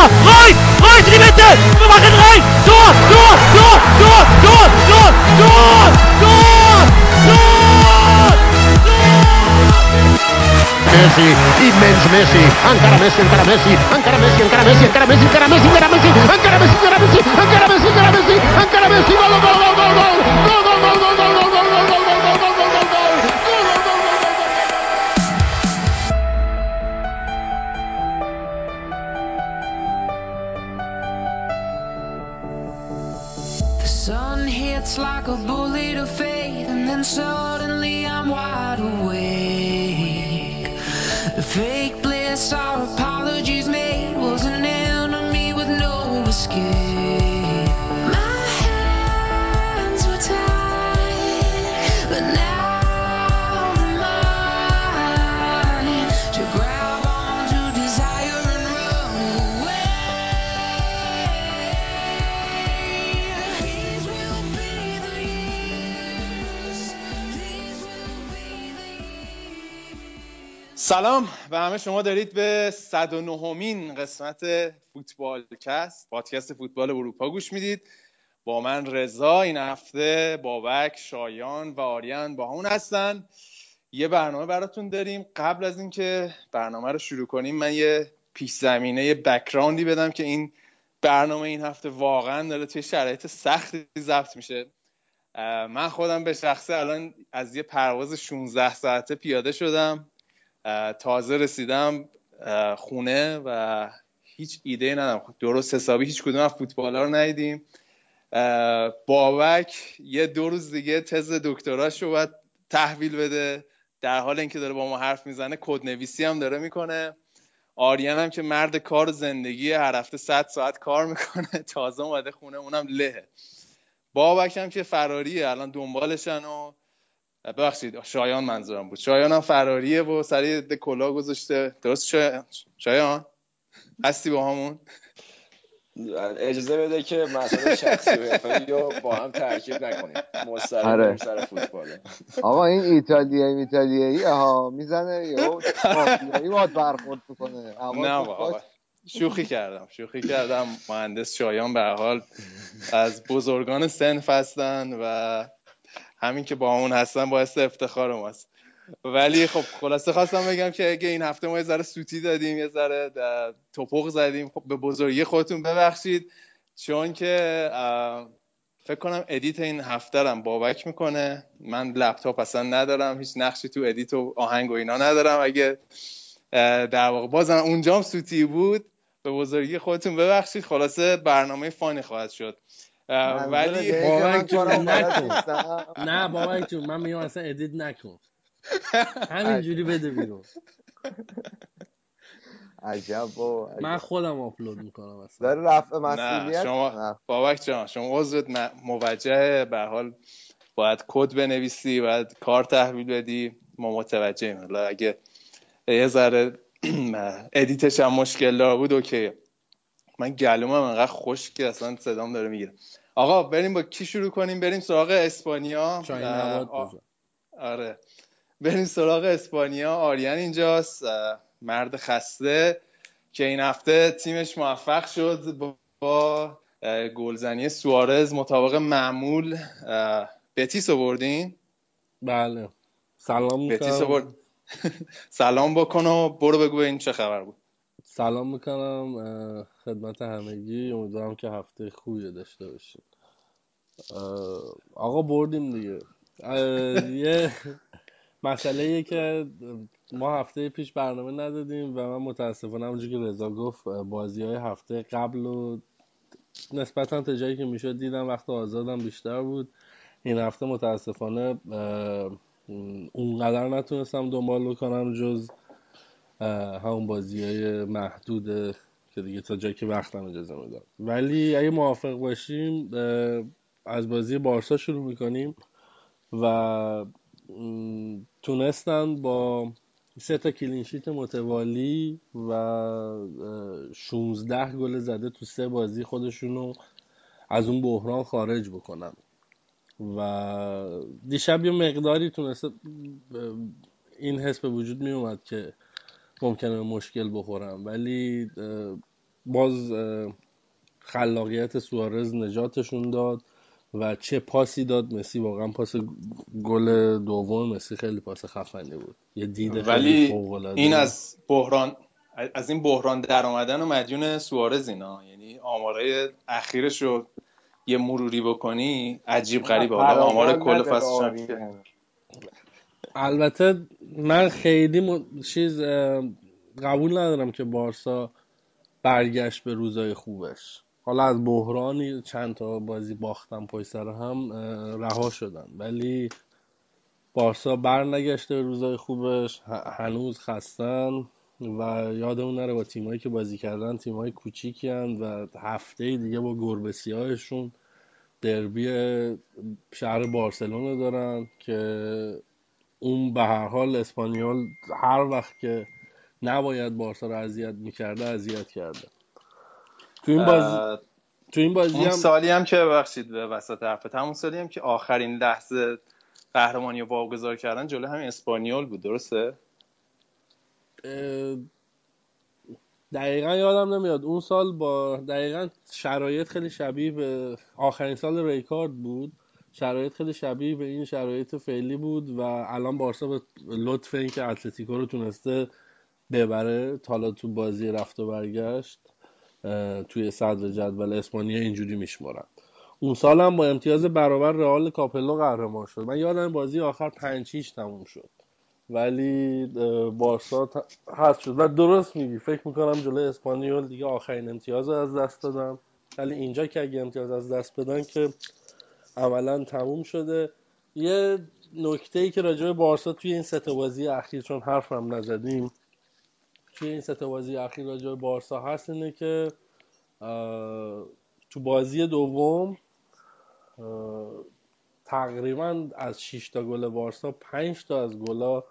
Reus! Reus in die Mitte! Wir machen rein! Tor! Tor! Tor! Tor! Tor! Tor! Tor! Tor! Tor! Messi, immens Messi, encara Messi, encara Messi, encara Messi, encara Messi, encara Messi, encara Messi, encara Messi, encara Messi, encara Messi, encara Messi, encara Messi, encara Messi, gol, gol, gol, gol, gol, gol, gol, gol, gol, همه شما دارید به 109 مین قسمت فوتبال کست پادکست فوتبال اروپا گوش می‌دید. با من رضا این هفته بابک شایان و آریان با همون هستن. یه برنامه براتون داریم. قبل از اینکه برنامه رو شروع کنیم من یه پیش زمینه یه بکراندی بدم که این برنامه این هفته واقعا داره توی شرایط سختی ضبط میشه. من خودم به شخصه الان از یه پرواز 16 ساعته پیاده شدم. تازه رسیدم خونه و هیچ ایده ندارم. درست حسابی هیچ کدوم از فوتبالا رو ندیدیم. بابک یه دو روز دیگه تز دکتراش رو باید تحویل بده. در حال اینکه داره با ما حرف می‌زنه کد نویسی هم داره می‌کنه. آریان هم که مرد کار زندگی هر هفته 100 ساعت کار می‌کنه. تازه اومده خونه اونم لهه. بابک هم که فراریه الان دنبالشن و ببخشید شایان منظورم بود. شایان هم فراریه و سریع ده کلا گذاشته. درست شایان؟ شایان؟ هستی با همون؟ اجازه بده که مسئله شخصی رو با هم ترکیب نکنیم. مستقیم آره. سر فوتباله آقا این ایتالیایی ایتالیایی ها می‌زنه یهو مافیایی باید برخورد می‌کنه. نه باش شوخی کردم شوخی کردم. مهندس شایان به هر حال از بزرگان صنف هستن و همین که با همون هستن باعث افتخار ماست. ولی خب خلاصه خواستم بگم که اگه این هفته ما یه ذره سوتی دادیم یه ذره تپق زدیم خب به بزرگی خودتون ببخشید. چون که فکر کنم edit این هفته رم بابک می‌کنه. من لپتاپ اصلا ندارم هیچ نقشی تو edit و آهنگ و اینا ندارم. اگه در واقع بازم اون جام سوتی بود به بزرگی خودتون ببخشید. خلاصه برنامه funny خواهد شد. ولی بابک جون، نکن. نه بابک جون من میگم اصلا edit نکن. همینجوری بده بیرون. عجب بابا من. خودم آپلود می‌کنم اصلا. داره رفع نه مسئولیت شما نه. بابک جان شما عضوت م- موجه به هر حال باید کد بنویسی باید کار تحویل بدی. ما متوجهیم. حالا اگه یه ذره edit ش هم مشکل دار بود OK من گلومم انقدر خشکه اصلا صدام داره می‌گیره. آقا بریم با کی شروع کنیم؟ بریم سراغ اسپانیا. آره. بریم سراغ اسپانیا. آریان اینجاست. مرد خسته. که این هفته تیمش موفق شد با- گلزنی سوارز مطابق معمول. بتیس رو بردین؟ بله. سلام بتیس برد. سلام بکن و برو بگو این چه خبر بود. سلام می‌کنم خدمت همگی. امیدوارم که هفته خوبی داشته باشیم آقا بردیم دیگه. یه مسئله ایه که ما هفته پیش برنامه ندادیم و من متاسفانه همونجور که رضا گفت بازی های هفته قبل و نسبتا تا جایی که می‌شد دیدم وقت آزادم بیشتر بود. این هفته متاسفانه اونقدر نتونستم دنبال بکنم جز همون بازی های محدود که دیگه تا جایی که وقتم اجازه می‌داد. ولی اگه موافق باشیم از بازی بارسا شروع می‌کنیم و تونستن با سه تا کلینشیت متوالی و اه، 16 گل زده تو سه بازی خودشونو از اون بحران خارج بکنن. و دیشب یه مقداری تونسته این حس به وجود می اومد که ممکنه به مشکل بخورم. ولی باز خلاقیت سوارز نجاتشون داد و چه پاسی داد. مسی واقعا پاس گل دوم. مسی خیلی پاس خفنی بود. یه دید خیلی ولی فوق العاده این از بحران از این بحران در اومدن و مدیون سوارز اینا. یعنی آمارای اخیرش رو یه مروری بکنی عجیب غریبه. حالا آمار کل فصلش البته من خیلی م... چیز قبول ندارم که بارسا برگشت به روزای خوبش. حالا از بحرانی چند تا بازی باختن پشت سر هم رها شدن. ولی بارسا برنگشته به روزای خوبش هنوز خستن و یادمون نره با تیمایی که بازی کردن تیمای کوچیکی هن و هفته دیگه با گربه سیاهشون دربی شهر بارسلون دارن که اون به هر حال اسپانیول هر وقت که نباید بارسا رو اذیت می‌کرده اذیت کرده. تو این بازی تو این بازی اون هم سالی هم که ببخشید به وسط حرفت همون سالی هم که آخرین لحظه قهرمانی رو واگذار کردن جلو همین اسپانیول بود درسته؟ اه، دقیقا یادم نمیاد. اون سال با دقیقا شرایط خیلی شبیه به آخرین سال ریکارد بود. شرایط خیلی شبیه به این شرایط فعلی بود و الان بارسا به لطف اینکه اتلتیکو رو تونسته ببره تا حالا تو بازی رفت و برگشت توی صدر جدول اسپانیا اینجوری میشمارن. اون سال هم با امتیاز برابر رئال کاپلو قهرمان شد. من یادم بازی آخر پنج تموم شد. ولی بارسا هست شد. و درست میگی. فکر می‌کنم جلوی اسپانیول دیگه آخرین امتیاز رو از دست دادن. ولی اینجا که اگه امتیاز از دست بدن که عملا تموم شده. یه نکته ای که راجع به بارسا توی این سه بازی اخیر چون حرفم نزدیم توی این سه بازی اخیر راجع به بارسا هست اینه که تو بازی دوم تقریبا از 6 تا گل بارسا 5 تا از گلا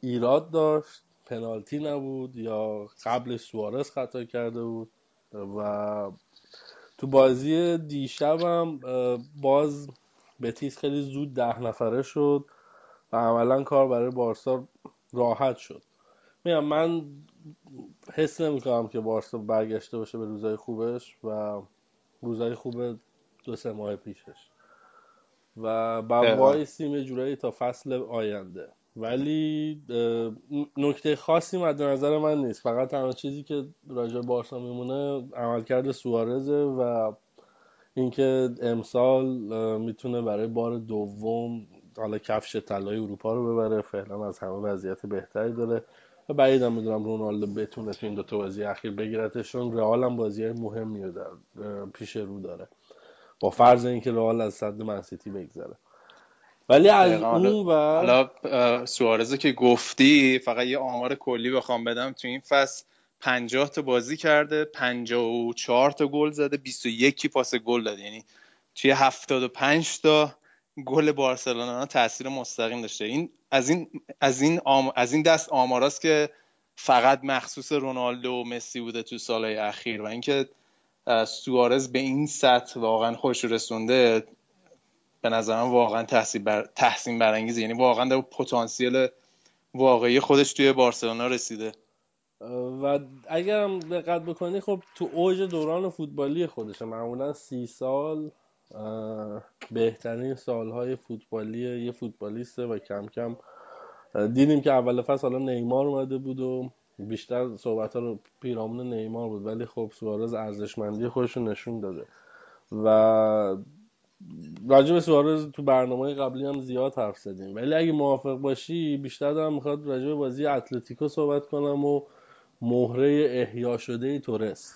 ایراد داشت. پنالتی نبود یا قبل سوارز خطا کرده بود و تو بازی دیشبم باز بتیس خیلی زود ده نفره شد و عملا کار برای بارسا راحت شد. میگم من حس نمی‌کنم که بارسا برگشته باشه به روزای خوبش و روزای خوب دو سه ماه پیشش. و با دقیقا. وایسیم یه جورایی تا فصل آینده. ولی نکته خاصی مد نظر من نیست. فقط تنها چیزی که راجع بارسا میمونه عملکرد سوارزه و اینکه امسال می‌تونه برای بار دوم حالا کفش طلای اروپا رو ببره. فعلا از همه وضعیت بهتری داره. و بعیدم می‌دونم رونالدو بتونه تو این دو تا بازی اخیر بگیرتشون. رئال هم بازی مهمی رو در پیش رو داره. با فرض اینکه رئال از صد منسیتی بگذره. ولی از اون و حالا اه، سوارزو که گفتی فقط یه آمار کلی بخوام بدم. تو این فصل 50 تا بازی کرده 54 تا گل زده 21 پاس گل داده. یعنی توی 75 تا گل بارسلونا تاثیر مستقیم داشته. این از این از این آم... از این دست آماراست که فقط مخصوص رونالدو و مسی بوده تو سالهای اخیر. و اینکه سوارز به این سطح واقعا خوش رسونده به نظرم واقعا تحسین بر... تحسین برانگیزه. یعنی واقعا به پتانسیل واقعی خودش توی بارسلونا رسیده. و اگرم دقت بکنی خب تو اوج دوران فوتبالی خودشه. معمولا سی سال بهترین سالهای فوتبالی یه فوتبالیسته و کم کم دیدیم که اول فصل حالا نیمار اومده بود و بیشتر صحبت ها رو پیرامون نیمار بود. ولی خب سوارز ارزشمندی خودش رو نشون داده. و راجع به سوارز تو برنامه قبلی هم زیاد حرف زدیم. ولی اگه موافق باشی بیشتر دارم می‌خواد راجع به بازی اتلتیکو صحبت کنم و مهره احیا شده تورس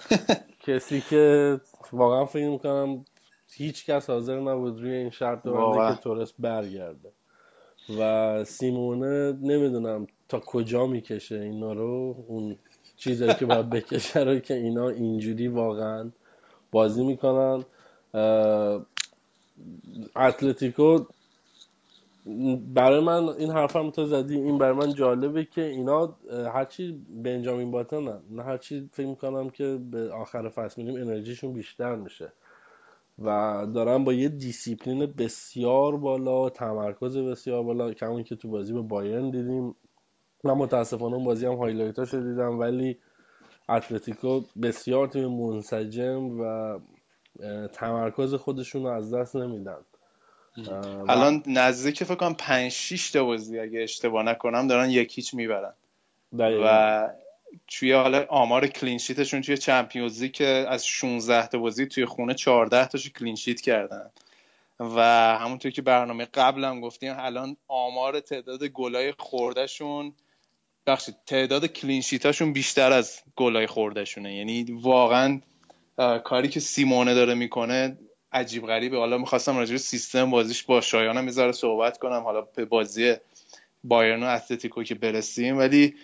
کسی که واقعا فکر می‌کنم هیچ کس حاضر نبود روی این شرط ببنده. که تورس برگرده. و سیمونه نمی‌دونم تا کجا می‌کشه اینا رو اون چیزایی که باید بکشه رو که اینا اینجوری واقعا بازی می‌کنن. اتلتیکو برای من این حرفم تو زدی این برای من جالبه که اینا هرچی بنجامین باتن نه هرچی فکر می‌کنم که به آخر فصل میریم انرژیشون بیشتر میشه. و دارن با یه دیسیپلین بسیار بالا تمرکز بسیار بالا همون که تو بازی با بایرن دیدیم. من متاسفانه اون بازی هم highlight اشو دیدم ولی اتلتیکو بسیار تیم منسجم و تمرکز خودشون رو از دست نمیدن. الان نزدیک فکر کنم 5 6 تا بازی اگه اشتباه نکنم دارن یک هیچ می‌برن. و توی حالا آمار clean sheet شون توی Champions که از 16 تا بازی توی خونه 14 تاشو clean sheet کردن. و همونطور که برنامه قبلم گفتیم الان آمار تعداد گلای خوردهشون بخشید تعداد clean sheet اشون بیشتر از گلای خوردهشونه. یعنی واقعا کاری که سیمونه داره می‌کنه عجیب غریبه. حالا می‌خواستم راجع سیستم بازیش با شایانم می‌ذاره صحبت کنم. حالا به بازی بایرن و اتلتیکو که برسیم. ولی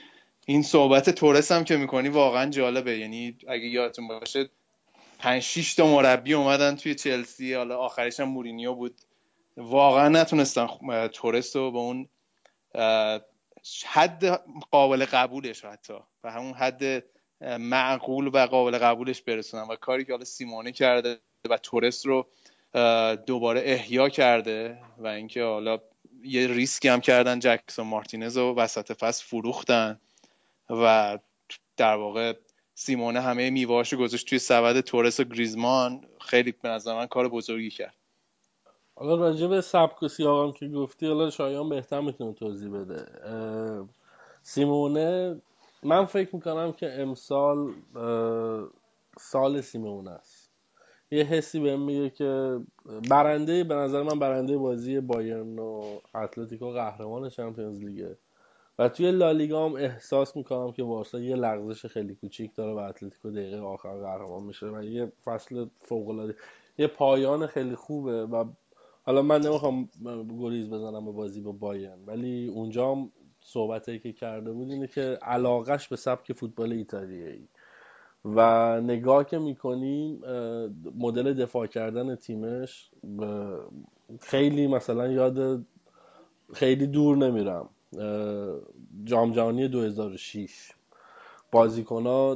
این صحبت تورس هم که می‌کنی واقعا جالبه. یعنی اگه یادتون باشه 5 6 تا مربی اومدن توی چلسی. حالا آخرش هم مورینیو بود. واقعا نتونستن تورس رو به اون حد قابل قبولش حتی. و همون حد معقول و قابل قبولش برسونن و کاری که حالا سیمونه کرده و تورس رو دوباره احیا کرده و اینکه حالا یه ریسکی هم کردن جکسون مارتینز رو وسط فصل فروختن و در واقع سیمونه همه میوهاشو گذاشت توی سبد تورس و گریزمان. خیلی به نظر من کار بزرگی کرد. حالا راجع به سبک و سیاقم که گفتی حالا شایان بهتر می‌تونه توضیح بده. سیمونه من فکر می‌کنم که امسال سال سیمونه است. یه حسی بهم میگه که برنده به نظر من برنده بازی بایرن و اتلتیکو قهرمان چمپیونز لیگه. و توی لالیگا هم احساس می‌کنم که بارسا یه لغزش خیلی کوچیک داره و اتلتیکو دقیقه آخر قهرمان میشه و یه فصل فوق العاده یه پایان خیلی خوبه و حالا من نمی‌خوام گریز بزنم به بازی با بایرن ولی اونجا هم صحبتی که کرده بود اینه که علاقش به سبک فوتبال ایتالیایی. و نگاه که می‌کنیم مدل دفاع کردن تیمش خیلی مثلا یاد خیلی دور نمیرم. جام جهانی 2006 بازیکنها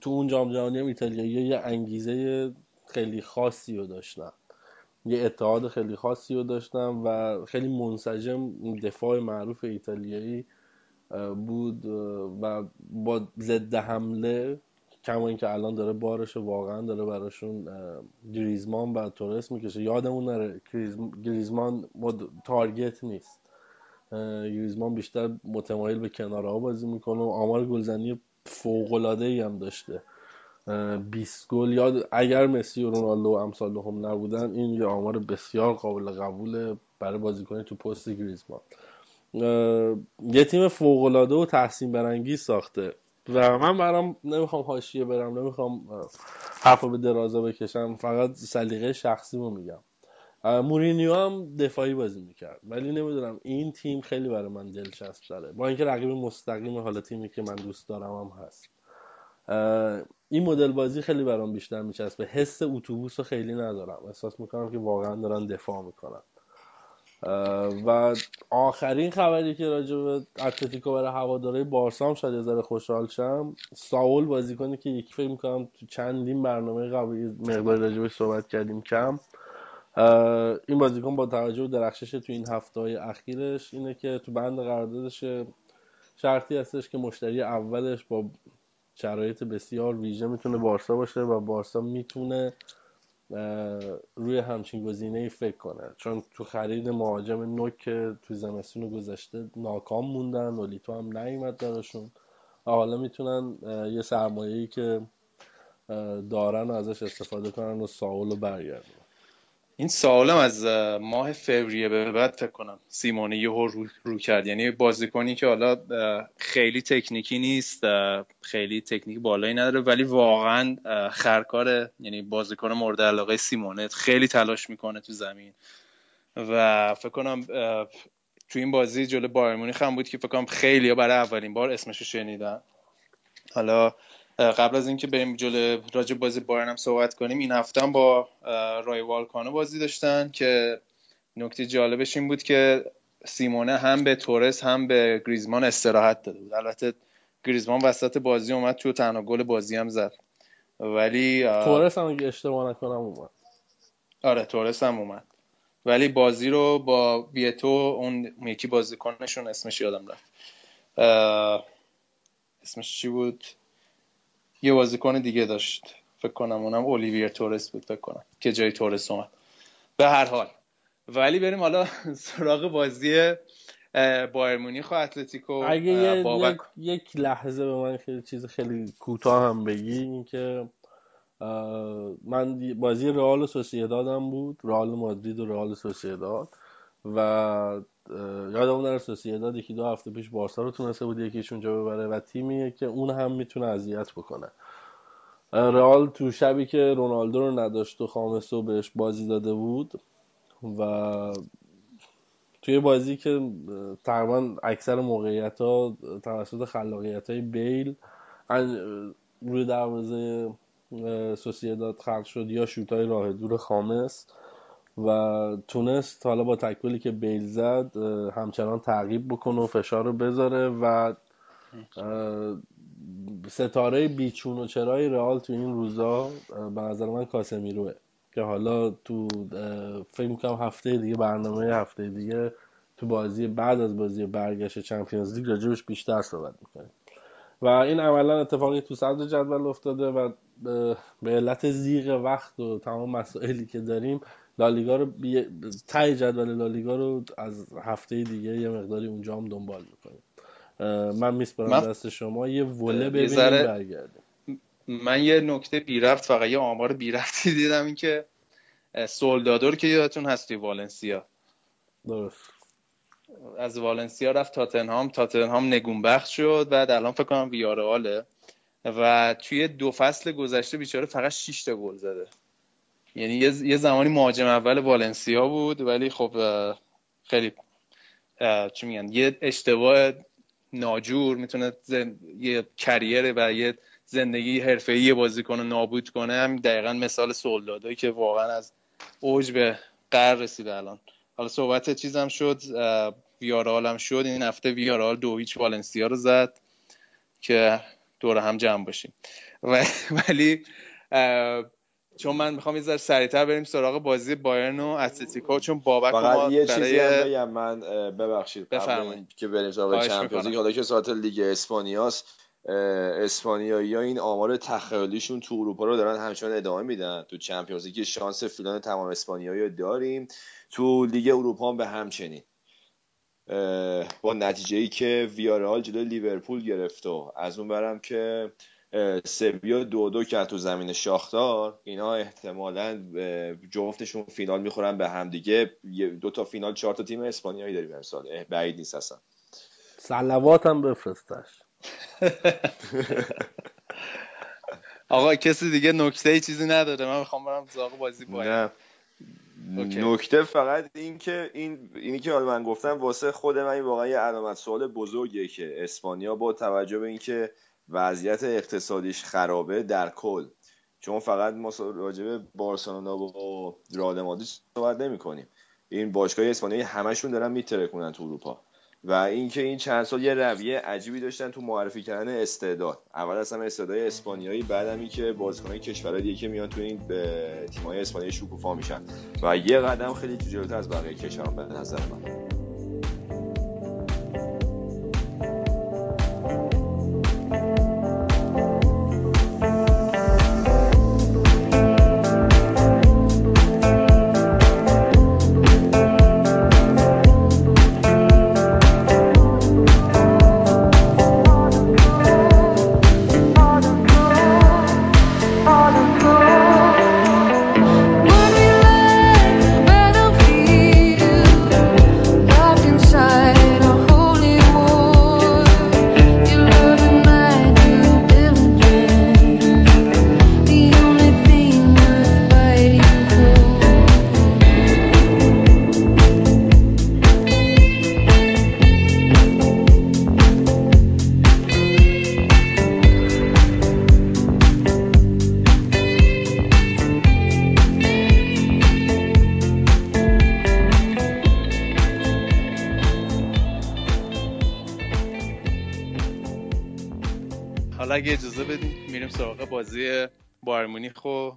تو اون جام جهانی ایتالیایی یه انگیزه خیلی خاصی رو داشتن. یه اتحاد خیلی خاصی رو داشتن و خیلی منسجم دفاع معروف ایتالیایی بود و با ضد حمله کما اینکه الان داره بارش واقعا داره براشون گریزمان و تورس می‌کشه. یادمون نره گریزمان تارگت نیست. گریزمان بیشتر متمایل به کنارها بازی می‌کنه و آمار گلزنی فوق هم داشته. 20 گل. یاد اگر مسی و رونالدو و هم نبودن این یه آمار بسیار قابل قبوله برای بازیکن تو پست گریزمان. یه تیم فوق العاده و تحسین برانگیز ساخته و من برام نمی‌خوام حاشیه برم نمی‌خوام حرفو به درازا بکشم فقط سلیقه شخصی رو میگم مورینیو هم دفاعی بازی می‌کرد ولی نمی‌دونم این تیم خیلی برای من دلچسب داره. با اینکه رقیب مستقیم حالا تیمی که من دوست دارم هم هست. این مدل بازی خیلی برام بیشتر میچسبه. حس اتوبوس رو خیلی ندارم. احساس می‌کنم که واقعا دارن دفاع می‌کنن. و آخرین خبری که راجع به اتلتیکو برای هواداره بارسا هم شاید ذره خوشحال شم ساول بازیکنی که یکی فکر می‌کنم تو چندین برنامه قبلی مقدار راجع صحبت کردیم کم. این بازیکن با توجه به درخشش تو این هفته های اخیرش اینه که تو بند قراردادش شرطی هستش که مشتری اولش با شرایط بسیار ویژه می‌تونه بارسا باشه و بارسا می‌تونه روی همچین گزینه ای فکر کنه. چون تو خرید مهاجم نوک تو زمستون گذشته ناکام موندن ولیتو هم نیومد درشون. حالا می‌تونن یه سرمایه‌ای که دارن و ازش استفاده کنن و ساول رو برگردن این سوالم از ماه فوریه به بعد فکر کنم. سیمونه یه رو, رو کرد. یعنی بازیکنی که حالا خیلی تکنیکی نیست خیلی تکنیک بالایی نداره ولی واقعا خرکار یعنی بازیکن مورد علاقه سیمونه. خیلی تلاش می‌کنه تو زمین. و فکر کنم تو این بازی جلو بایر مونیخ هم بود که فکر کنم خیلی برای اولین بار اسمشو شنیدن. حالا قبل از اینکه بریم جلو راجع بازی بایرن هم صحبت کنیم این هفته هم با رای والکانو بازی داشتن که نکته جالبش این بود که سیمونه هم به تورس هم به گریزمان استراحت داده بود. البته گریزمان وسط بازی اومد تو تنها گل بازی هم زد. ولی تورس هم اگه اشتباه نکنم اومد. آره تورس هم اومد. ولی بازی رو با ویتو اون یکی بازیکنشون اسمش یادم رفت. اسمش چی بود؟ یه بازیکن دیگه داشت. فکر کنم اونم اولیویر تورس بود فکر کنم که جای تورس اومد. به هر حال. ولی بریم حالا سراغ بازی بایر مونیخ و اتلتیکو اگه بابک. یک, یک لحظه به من خیلی چیز خیلی کوتاه هم بگی این که اه، من بازی رئال و سوسییدادم بود رئال مادرید و رئال سوسییداد و یادمون نره سوسییداد یکی دو هفته پیش بارسا رو تونسته بود یکیش اونجا ببره و تیمیه که اون هم می‌تونه اذیت بکنه. رئال تو شبی که رونالدو رو نداشت و خامس رو بهش بازی داده بود و توی بازی که تقریبا اکثر موقعیت ها توسط خلاقیت های بیل روی دروازه اه، سوسییداد خلق شد یا شوت های راه دور خامس. و تونست حالا با تکلی که بیل زد همچنان تعقیب بکنه و فشار رو بذاره و ستاره بیچون و چرای رئال تو این روزا به نظر من کاسمیروه که حالا تو فکر می‌کنم هفته دیگه برنامه هفته دیگه تو بازی بعد از بازی برگشت چمپیونز لیگ راجبش بیشتر صحبت می‌کنیم. و این عملا اتفاقی تو صدر جدول افتاده و به به علت زیغ وقت و تمام مسائلی که داریم لالیگا رو بی... تای جدول لالیگا رو از هفته دیگه یه مقداری اونجا هم دنبال می‌کنیم. من میسپرم من دست شما یه وله ببینیم ذره برگردیم. من یه نکته بی رفت فقط یه آمار بی رفتی دیدم این که سولدادور که یادتون هست توی والنسیا. درست. از والنسیا رفت تاتنهام تاتنهام نگونبخت شد بعد الان فکر کنم ویارئاله. و توی دو فصل گذشته بیچاره فقط 6 تا گل زده. یعنی یه زمانی مهاجم اول والنسیا بود ولی خب خیلی چی میگن یه اشتباه ناجور می‌تونه زن... یه کریر و یه زندگی حرفه‌ای بازیکن رو نابود کنه. هم دقیقا مثال سولدادایی که واقعا از اوج به قر رسیده الان. حالا صحبت چیزم شد ویارال هم شد. این هفته ویارال دو هیچ والنسیا رو زد که دور هم جمع باشیم. ولی چون من می‌خوام یه ذره سریعتر بریم سراغ بازی بایرن و اتلتیکو چون بابک ما یه چیزی هم برای بگم من ببخشید بفرمایید. که بریم سراغ Champions League. حالا که ساعت لیگ اسپانیاست اسپانیایی ها این آمار تخیلیشون تو اروپا رو دارن همچنان ادامه میدن تو Champions League شانس فیلان تمام اسپانیایی رو داریم تو لیگ اروپا هم به همچنین با نتیجه ای که ویارئال جلوی لیورپول گرفت و از اون ورم که سویا دو دو کرد تو زمین شاختار. اینا احتمالا جفتشون فینال می‌خورن به همدیگه یه- دو تا فینال چهار تا تیم اسپانیایی داریم امسال. بعید نیست اصلا. سلوات هم بفرستش. آقا کسی دیگه نکته ای چیزی نداره؟ من می‌خوام برم سراغ بازی اوکی. نکته فقط این که این اینی که حالا من گفتم واسه خود من این واقعا یه علامت سوال بزرگیه که اسپانیا با توجه به اینکه وضعیت اقتصادیش خرابه در کل. چون فقط ما راجع بارسلونا و رئال مادرید صحبت نمی‌کنیم. این باشگاه اسپانیایی همشون دارن میترکونن تو اروپا. و اینکه این چند سال یه رویه عجیبی داشتن تو معرفی کردن استعداد. اول اصلا استعداد اسپانیایی بعدم این که بازیکنای کشورهای دیگه که میان تو این به تیم‌های اسپانیایی شکوفا میشن. و یه قدم خیلی جلوتر از بقیه کشورها به نظر من. بازی بایر مونیخ و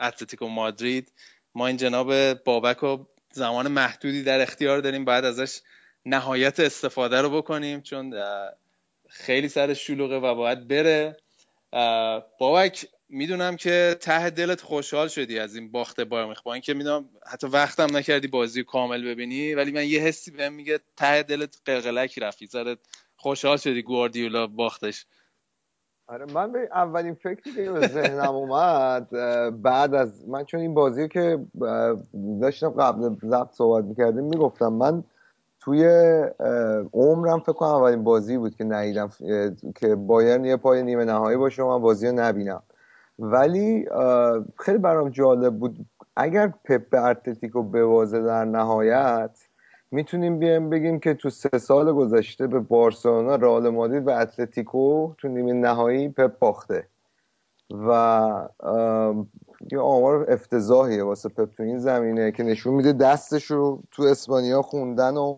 اتلتیکو مادرید. ما این جناب بابک رو زمان محدودی در اختیار داریم. بعد ازش نهایت استفاده رو بکنیم چون خیلی سر شلوغه و باید بره. بابک می‌دونم که ته دلت خوشحال شدی از این باخت بایر مونیخ. با اینکه می‌دونم حتی وقتم نکردی بازی کامل ببینی ولی من یه حسی بهم میگه ته دلت قلقلکی رفتی سرت خوشحال شدی گواردیولا باختش. آره من به اولین فکری که به ذهنم اومد بعد از من چون این بازی که داشتم قبل ضبط صحبت می‌کردیم می‌گفتم من توی عمرم فکر کنم اولین بازی بود که ندیدم که بایرن یه پای نیمه نهایی باشه و من بازی رو نبینم. ولی خیلی برام جالب بود اگر پپ به اتلتیکو بوازه در نهایت می‌تونیم بیایم بگیم که تو سه سال گذشته به بارسلونا رئال مادرید و اتلتیکو تو نیمه نهایی پپ باخته. و یه آمار افتضاحیه واسه پپ تو این زمینه که نشون میده دستش رو تو اسپانیا خوندن و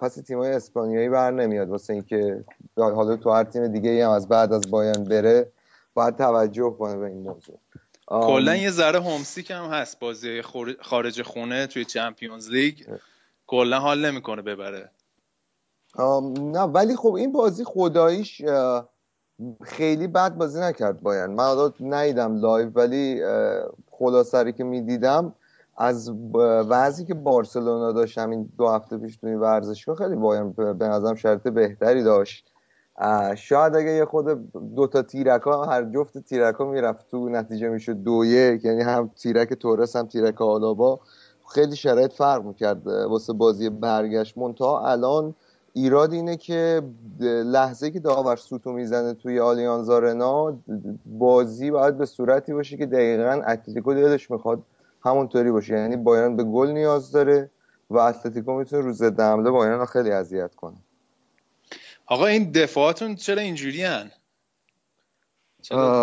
پس تیمای اسپانیایی بر نمیاد. واسه اینکه حالا تو هر تیم دیگه هم از بعد از بایان بره باید توجه کنه به این موضوع. کلا یه ذره homesick هم هست. بازی خارج خونه توی Champions League کلا حال نمی‌کنه ببره. نه ولی خب این بازی خداییش خیلی بد بازی نکرد باید من حالا ندیدم live ولی خلاصه‌ای که می‌دیدم از وضعی که بارسلونا داشت همین دو هفته پیش توی ورزشگاه خیلی باید به نظرم شرایط بهتری داشت. شاید اگه یه خود دوتا تیرک ها هر جفت تیرک ها می‌رفت تو نتیجه می‌شد دو یک. یعنی هم تیرک تورس هم تیرک آلابا خیلی شرایط فرق می‌کرد واسه بازی برگشت. منتها الان ایراد اینه که لحظه که داور سوتو می‌زنه توی آلیانز آرنا بازی باید به صورتی باشه که دقیقا اتلتیکو دلش می‌خواد همونطوری باشه. یعنی بایرن به گل نیاز داره و اتلتیکو می‌تونه روز حمله بایرن رو خیلی اذیت کنه. آقا این دفاعاتون چرا اینجوری هن؟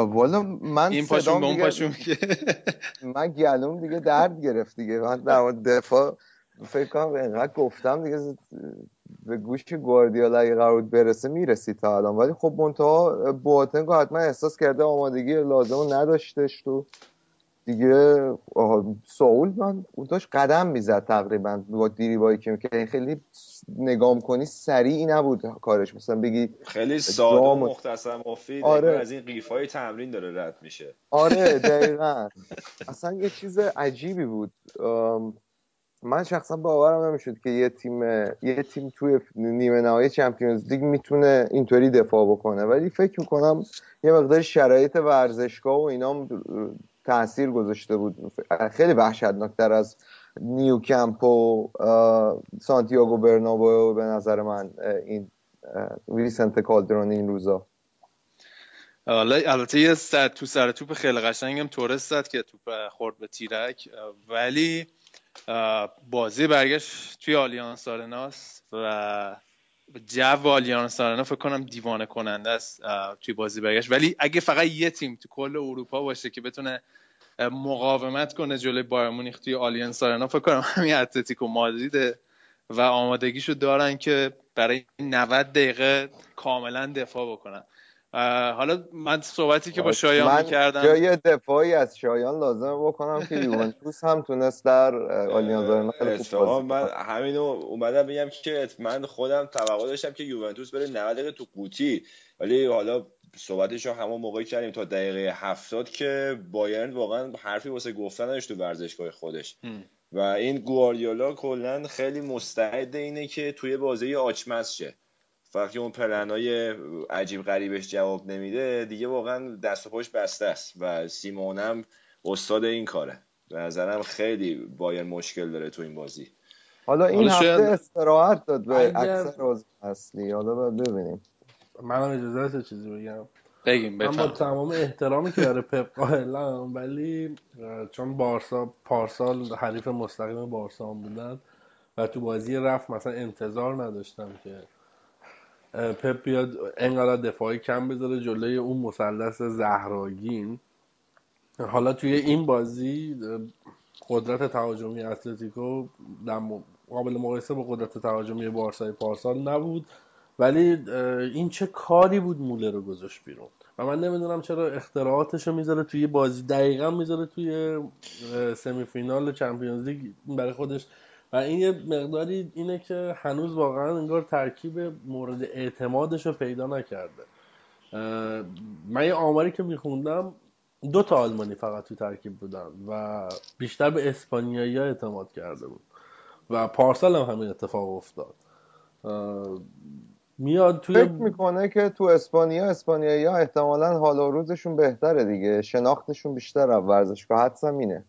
والا من این پاشون به اون پاشون من گلوم دیگه درد گرفت دیگه. من در دفاع فکر کنم اینقدر گفتم دیگه به گوش گواردیولا اگه قرار برسه می‌رسید تا الان. ولی خب منتها بواتنگو حتما احساس کرده آمادگی لازم نداشتش تو. دیگه ساول من اون داشت قدم می‌زد تقریبا با دیریبایی که که خیلی نگام کنی سریعی نبود کارش. مثلا بگی خیلی ساده و مختصر مفید آره. از این قیف های تمرین داره رد میشه. آره دقیقا. اصلا یه چیز عجیبی بود. من شخصا باورم نمی‌شد که یه تیم یه تیم توی نیمه نهایی چمپیونز لیگ می‌تونه اینطوری دفاع بکنه. ولی فکر می‌کنم یه مقدار شرایط ورزشگاه و اینا تاثیر گذاشته بود. خیلی وحشتناکتر از نیوکمپ و سانتیاگو برنابو به نظر من این ویسنت کالدرون این روزا. البته یه سر تو سر توپ خیلی قشنگم تورس زد که توپ خورد به تیرک. ولی بازی برگشت توی آلیانس آرناس و جو آلیانس آرنا فکر کنم دیوانه کننده است توی بازی برگشت. ولی اگه فقط یه تیم تو کل اروپا باشه که بتونه مقاومت کنه جلوی بایرن مونیخ توی آلیانس آرنا فکر کنم همین اتلتیکو مادریده و آمادگیشو دارن که برای 90 دقیقه کاملا دفاع بکنن. حالا من صحبتی که با شایان من می‌کردم. جای دفاعی از شایان لازم بکنم که یوونتوس هم تونست در آلیانز آرنا من همینو اومدم بگم که من خودم توقع داشتم که یوونتوس بره 90 دقیقه تو قوطی. ولی حالا صحبتش رو همون موقعی کردیم تا دقیقه هفتاد که بایرن واقعا حرفی واسه گفتن نداشت تو ورزشگاه خودش. و این گواردیولا کلا خیلی مستعد اینه که توی بازی آچمز شه وقتی اون پلنای عجیب غریبش جواب نمیده دیگه واقعا دست و پاش بسته است و سیمونم استاد این کاره. به نظرم خیلی باید مشکل داره تو این بازی. حالا این هفته شاید... استراحت داد به اگر... اکثر اصلی. حالا باید ببینیم. منم اجازه هست چیزی بگم. بگیم من با تمام احترامی که برای پپ قائلم ولی چون بارسا پارسال حریف مستقیم بارسا هم بودن و تو بازی رفت مثلا انتظار نداشتم که پپ بیاد انقدر دفاعی کم بذاره جلوی اون مثلث زهراگین. حالا توی این بازی قدرت تهاجمی اتلتیکو در قابل مقایسه با قدرت تهاجمی بارسای پارسال نبود. ولی این چه کاری بود موله رو گذاشت بیرون؟ و من نمی‌دونم چرا اختراعاتش رو می‌ذاره توی بازی. دقیقا می‌ذاره توی سمی فینال چمپیونز لیگ. برای خودش و این یه مقداری اینه که هنوز واقعا انگار ترکیب مورد اعتمادش رو پیدا نکرده. من یه آماری که میخوندم دو تا آلمانی فقط تو ترکیب بودن و بیشتر به اسپانیایی ها اعتماد کرده بود و پارسال هم همین اتفاق افتاد. میاد توی فکر می‌کنه که تو اسپانیا اسپانیایی ها احتمالا حال و روزشون بهتره دیگه شناختشون بیشتر از ورزشگاه حدسم اینه.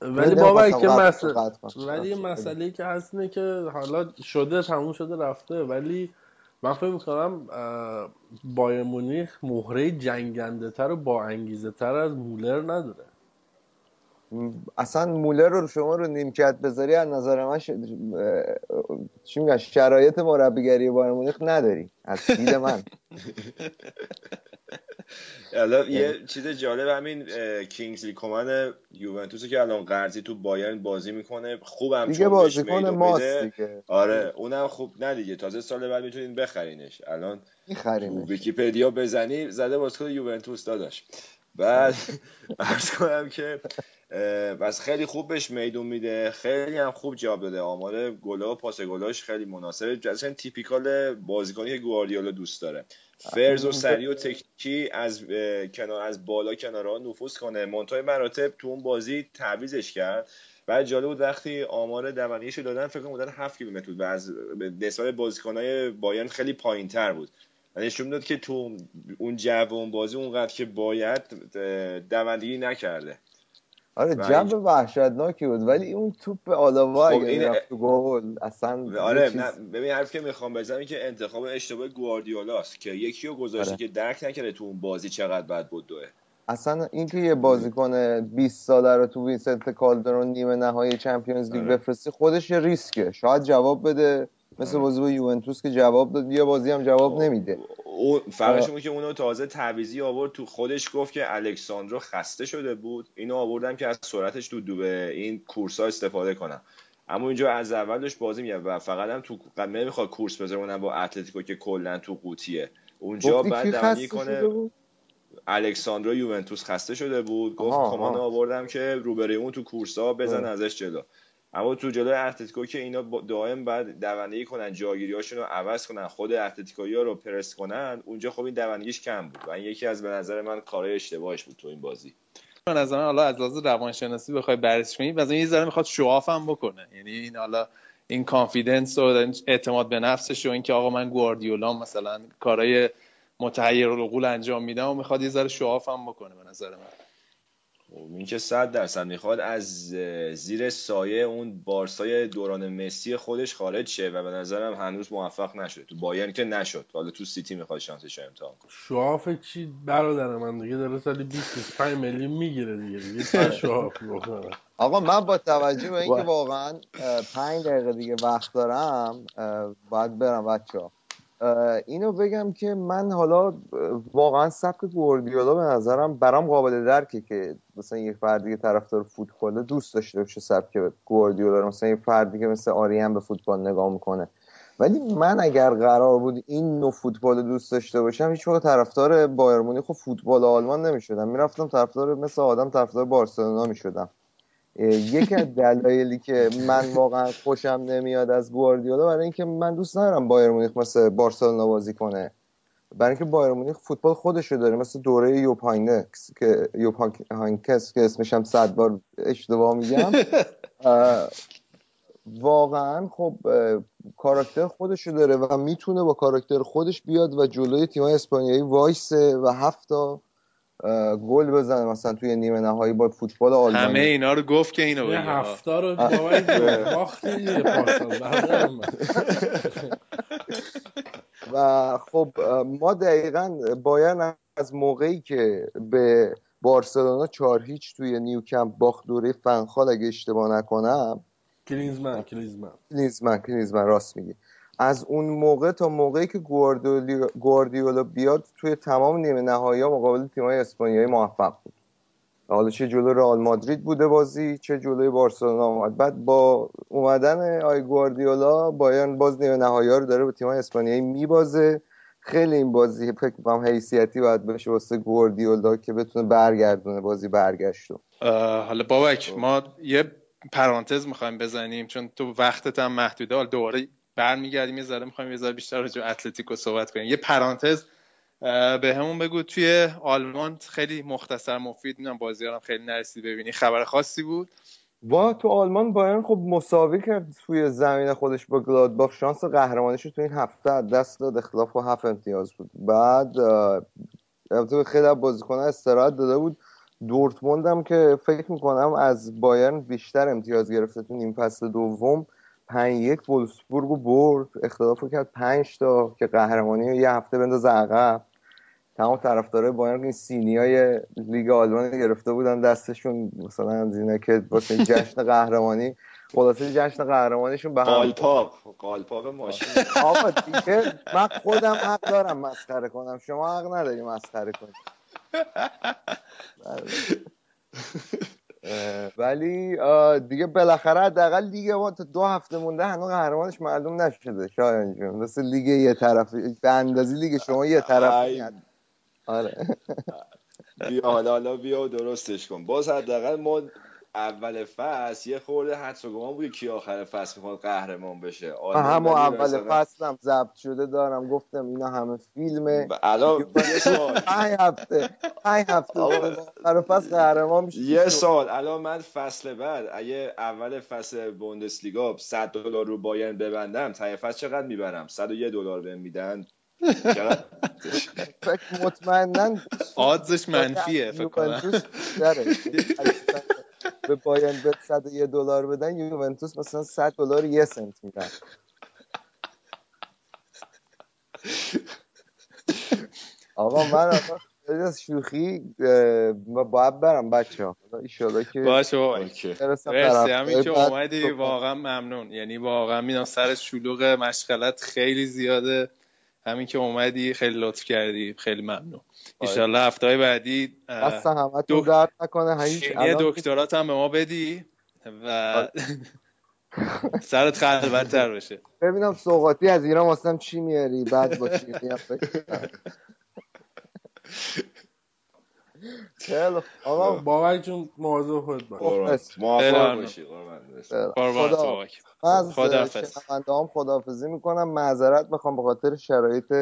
ولی بابا که مسئله ولی مسئله که هست اینه که حالا شده تموم شده رفته. ولی من فکر می‌کنم بایر مونیخ مهره جنگنده تر و با انگیزه تر از مولر نداره. اصلا مولر رو شما رو نیمکت بذاری از نظر من ش... چی میگن شرایط مربیگری بایر مونیخ نداری. از دید من. حالا یه چیز جالب همین کینگزلی کومن یوونتوس که الان قرضی تو بایرن بازی می‌کنه خوبم دیگه بازیکن ماست دیگه. آره اونم خوب نه دیگه تازه سال بعد می‌تونین بخرینش. الان تو ویکیپدیا بزنی زده بازیکن یوونتوس داداش. بعد ارز کنم که بس خیلی خوب بهش میدون میده. خیلی هم خوب جواب داده. آمار گلا و پاس گلاش خیلی مناسبه. جسن تیپیکال بازیکنی که گواردیولا دوست داره. فرز و سری و تکنیکی از کنار از بالا کنارها نفوذ کنه. منتهای مراتب تو اون بازی تعویزش کرد. بعد جالب بود وقتی آمار دونیش دادن فکر کنم بودن 7 کیلومتر بود و از نسبت بازیکنای بایرن خیلی پایینتر بود. نشون داد که تو اون جو اون بازی اونقدر که باید دوندگی نکرده. آره جو وحشتناکی بود. ولی اون توپ آلاوا خب این رفت گل اصلا آره چیز... ببین حرف که می‌خوام بزنم که انتخاب اشتباه گواردیولاست که یکی رو گذاشته آره. که درک نکرده تو اون بازی چقدر بد بود دوه. اصلا اینکه یه بازیکن 20 ساله رو تو وینسنت کالدرون نیمه نهایی Champions League آره. بفرستی خودش یه ریسکه. شاید جواب بده. مثل آره. بازی با یوونتوس که جواب داد یه بازی هم جواب خب، نمیده. فرقش که اونو تازه تعویضی آورد تو خودش گفت که الکساندرو خسته شده بود. اینو آوردم که از سرعتش تو دوبه این کورس ها استفاده کنم. اما اینجا از اولش بازی میگه و فقط هم تو نمی‌خواد کورس بذاره با اتلتیکو که کلا تو قوطیه. اونجا بعد دوانی کنه الکساندرو یوونتوس خسته شده بود. گفت کمانو آوردم که روبروی اون تو کورس ها بزن ازش جلو. اما تو جلوی اتلتیکو که اینا دائم بعد دوندگی کنن جاگیریاشون رو عوض کنن خود اتلتیکویا رو پرس کنن اونجا خب این دوندگیش کم بود و این یکی از به نظر من کارهای اشتباهش بود تو این بازی. به نظر من حالا از لحاظ روانشناسی بخوای بررسی کنی مثلا یه ذره می‌خواد شواف هم بکنه. یعنی این حالا این کانفیدنس و اعتماد به نفسش و اینکه آقا من گواردیولا مثلا کارهای متحیر العقول انجام میدم و می‌خواد یه ذره شواف هم بکنه به نظر من. خب این که صد درصد می‌خواد از زیر سایه اون بارسای دوران مسی خودش خارج شه و به نظرم هنوز موفق نشده. تو بایرن که نشد. حالا تو سیتی می‌خواد شانسش امتحان کنه. شواف چی برادر من دیگه داره سالی 25 میلیون می‌گیره دیگه. دیگه شواف آقا من با توجه به اینکه واقعا 5 دقیقه دیگه وقت دارم باید برم بچه ها اینو بگم که من حالا واقعا سبک گوردیولا به نظرم برام قابل درکه که مثلا یه فردی که طرفدار فوتبال دوست داشته باشه سبک گوردیولا مثلا یه فردی که مثل آریان به فوتبال نگاه می‌کنه. ولی من اگر قرار بود این نوع فوتبال دوست داشته باشم هیچ موقع طرفدار بایرن مونیخ فوتبال آلمان نمی‌شدم. می‌رفتم طرفدار مثل آدم طرفدار بارسلونا می‌شدم. یکی از دلایلی که من واقعا خوشم نمیاد از گواردیولا برای اینکه من دوست ندارم بایرن مونیخ مثل بارسلونا بازی کنه. برای اینکه بایرن مونیخ فوتبال خودشو داره مثل دوره یوپ هاینکس که یوپ هاینکس که اسمش هم صد بار اشتباه میگم. واقعا خب کاراکتر خودشو داره و می‌تونه با کاراکتر خودش بیاد و جلوی تیمای اسپانیایی وایسه و هفتا گل بزنه. مثلا توی نیمه نهایی با فوتبال آلمانی. همه اینا رو گفت که اینو بگه. هفتا رو و خب ما دقیقا باید از موقعی که به بارسلونا چهار هیچ توی نیوکمپ باخت دوره فنخال اگه اشتباه نکنم. کلینزمن کلینزمن کلینزمن کلینزمن راست میگی. از اون موقع تا موقعی که گواردیولا بیاد توی تمام نیمه نهایی ها مقابل تیم‌های اسپانیایی موفق بود. حالا چه جلو رئال مادرید بوده بازی چه جلوی بارسلونا اومد. بعد با اومدن آی گواردیولا بایرن باز نیمه نهایی ها رو داره با تیم‌های اسپانیایی میبازه. خیلی این بازی فکر کنم حیثیتی باید بشه واسه گواردیولا که بتونه برگردونه بازی برگشتو حالا بابک ما یه پرانتز می‌خوایم بزنیم چون تو وقتت هم محدوده. حالا دوباره برمیگردیم یه ذره می‌خوایم یه ذره بیشتر راجع به اتلتیکو صحبت کنیم. یه پرانتز به همون بگو. توی آلمان خیلی مختصر مفید می‌دونم بازی هم خیلی نرسی ببینی. خبر خاصی بود؟ با تو آلمان بایرن خب مساوی کرد توی زمین خودش با گلادباخ. شانس قهرمانیش رو تو این هفته دست داد. اختلاف و هفت امتیاز بود. بعد البته خیلی از بازیکن‌ها استراحت داده بود. دورتموند هم که فکر می‌کنم از بایرن بیشتر امتیاز گرفته تو نیم فصل دوم. پنج یک وولفسبورگ رو برد اختلاف رو کرد پنج تا که قهرمانی رو یه هفته بندازه عقب. تمام طرفدارای بایرن این سینیای لیگ آلمان گرفته بودن دستشون. مثلا از اینا که واسه جشن قهرمانی. خلاصه جشن قهرمانیشون به هم قالپاق. قالپاق ماشین. آقا دیگه من خودم حق دارم مسخره کنم. شما حق نداری مسخره کنی ولی دیگه بالاخره حداقل لیگ ما تا دو هفته مونده هنوز قهرمانش معلوم نشده شایان جون. مثل لیگ یه طرفی به اندازه لیگ شما یه طرفی نیست. آره. بیا حالا حالا بیا و درستش کن. باز حداقل ما اول فصل یه خورده حدس و گمان بود کی آخر فصل می‌خواد قهرمان بشه. همون ولی اول مثلا فصلم ضبط شده دارم. گفتم اینا همه فیلمه. الان یه سوال پنج هفته. هفته آخر فصل قهرمان میشه. یه سال. الان من فصل بعد اگه اول فصل بوندسلیگا 100 دلار رو بایرن ببندم ته فصل چقدر می‌برم؟ 101 دلار بهم میدن. فکر مطمئنا آدزش منفیه فکر کنم. به بایرن به 101 دلار بدن یوونتوس مثلا 100 دلار یه سنت میدن. آقا من آقا از شوخی باید برم بچه ها ایشالا که باشه مرسی. همین که اومدی. واقعا ممنون. یعنی واقعا می‌دونم سر شلوغ مشغلت خیلی زیاده. همین که اومدی خیلی لطف کردی خیلی ممنون. ایشالله هفته های بعدی دست همتون دو- درد نکنه الان دکترات هم به ما بدی و آره. سرت خلوتتر بشه. ببینم سوقاتی از ایران واسم چی میاری؟ بعد با کنم. خیلی. آقا بابک جون مواظب خودت باش. موفق. باشی خدا. شنونده هم خداحافظی می‌کنم. معذرت می‌خوام به خاطر شرایط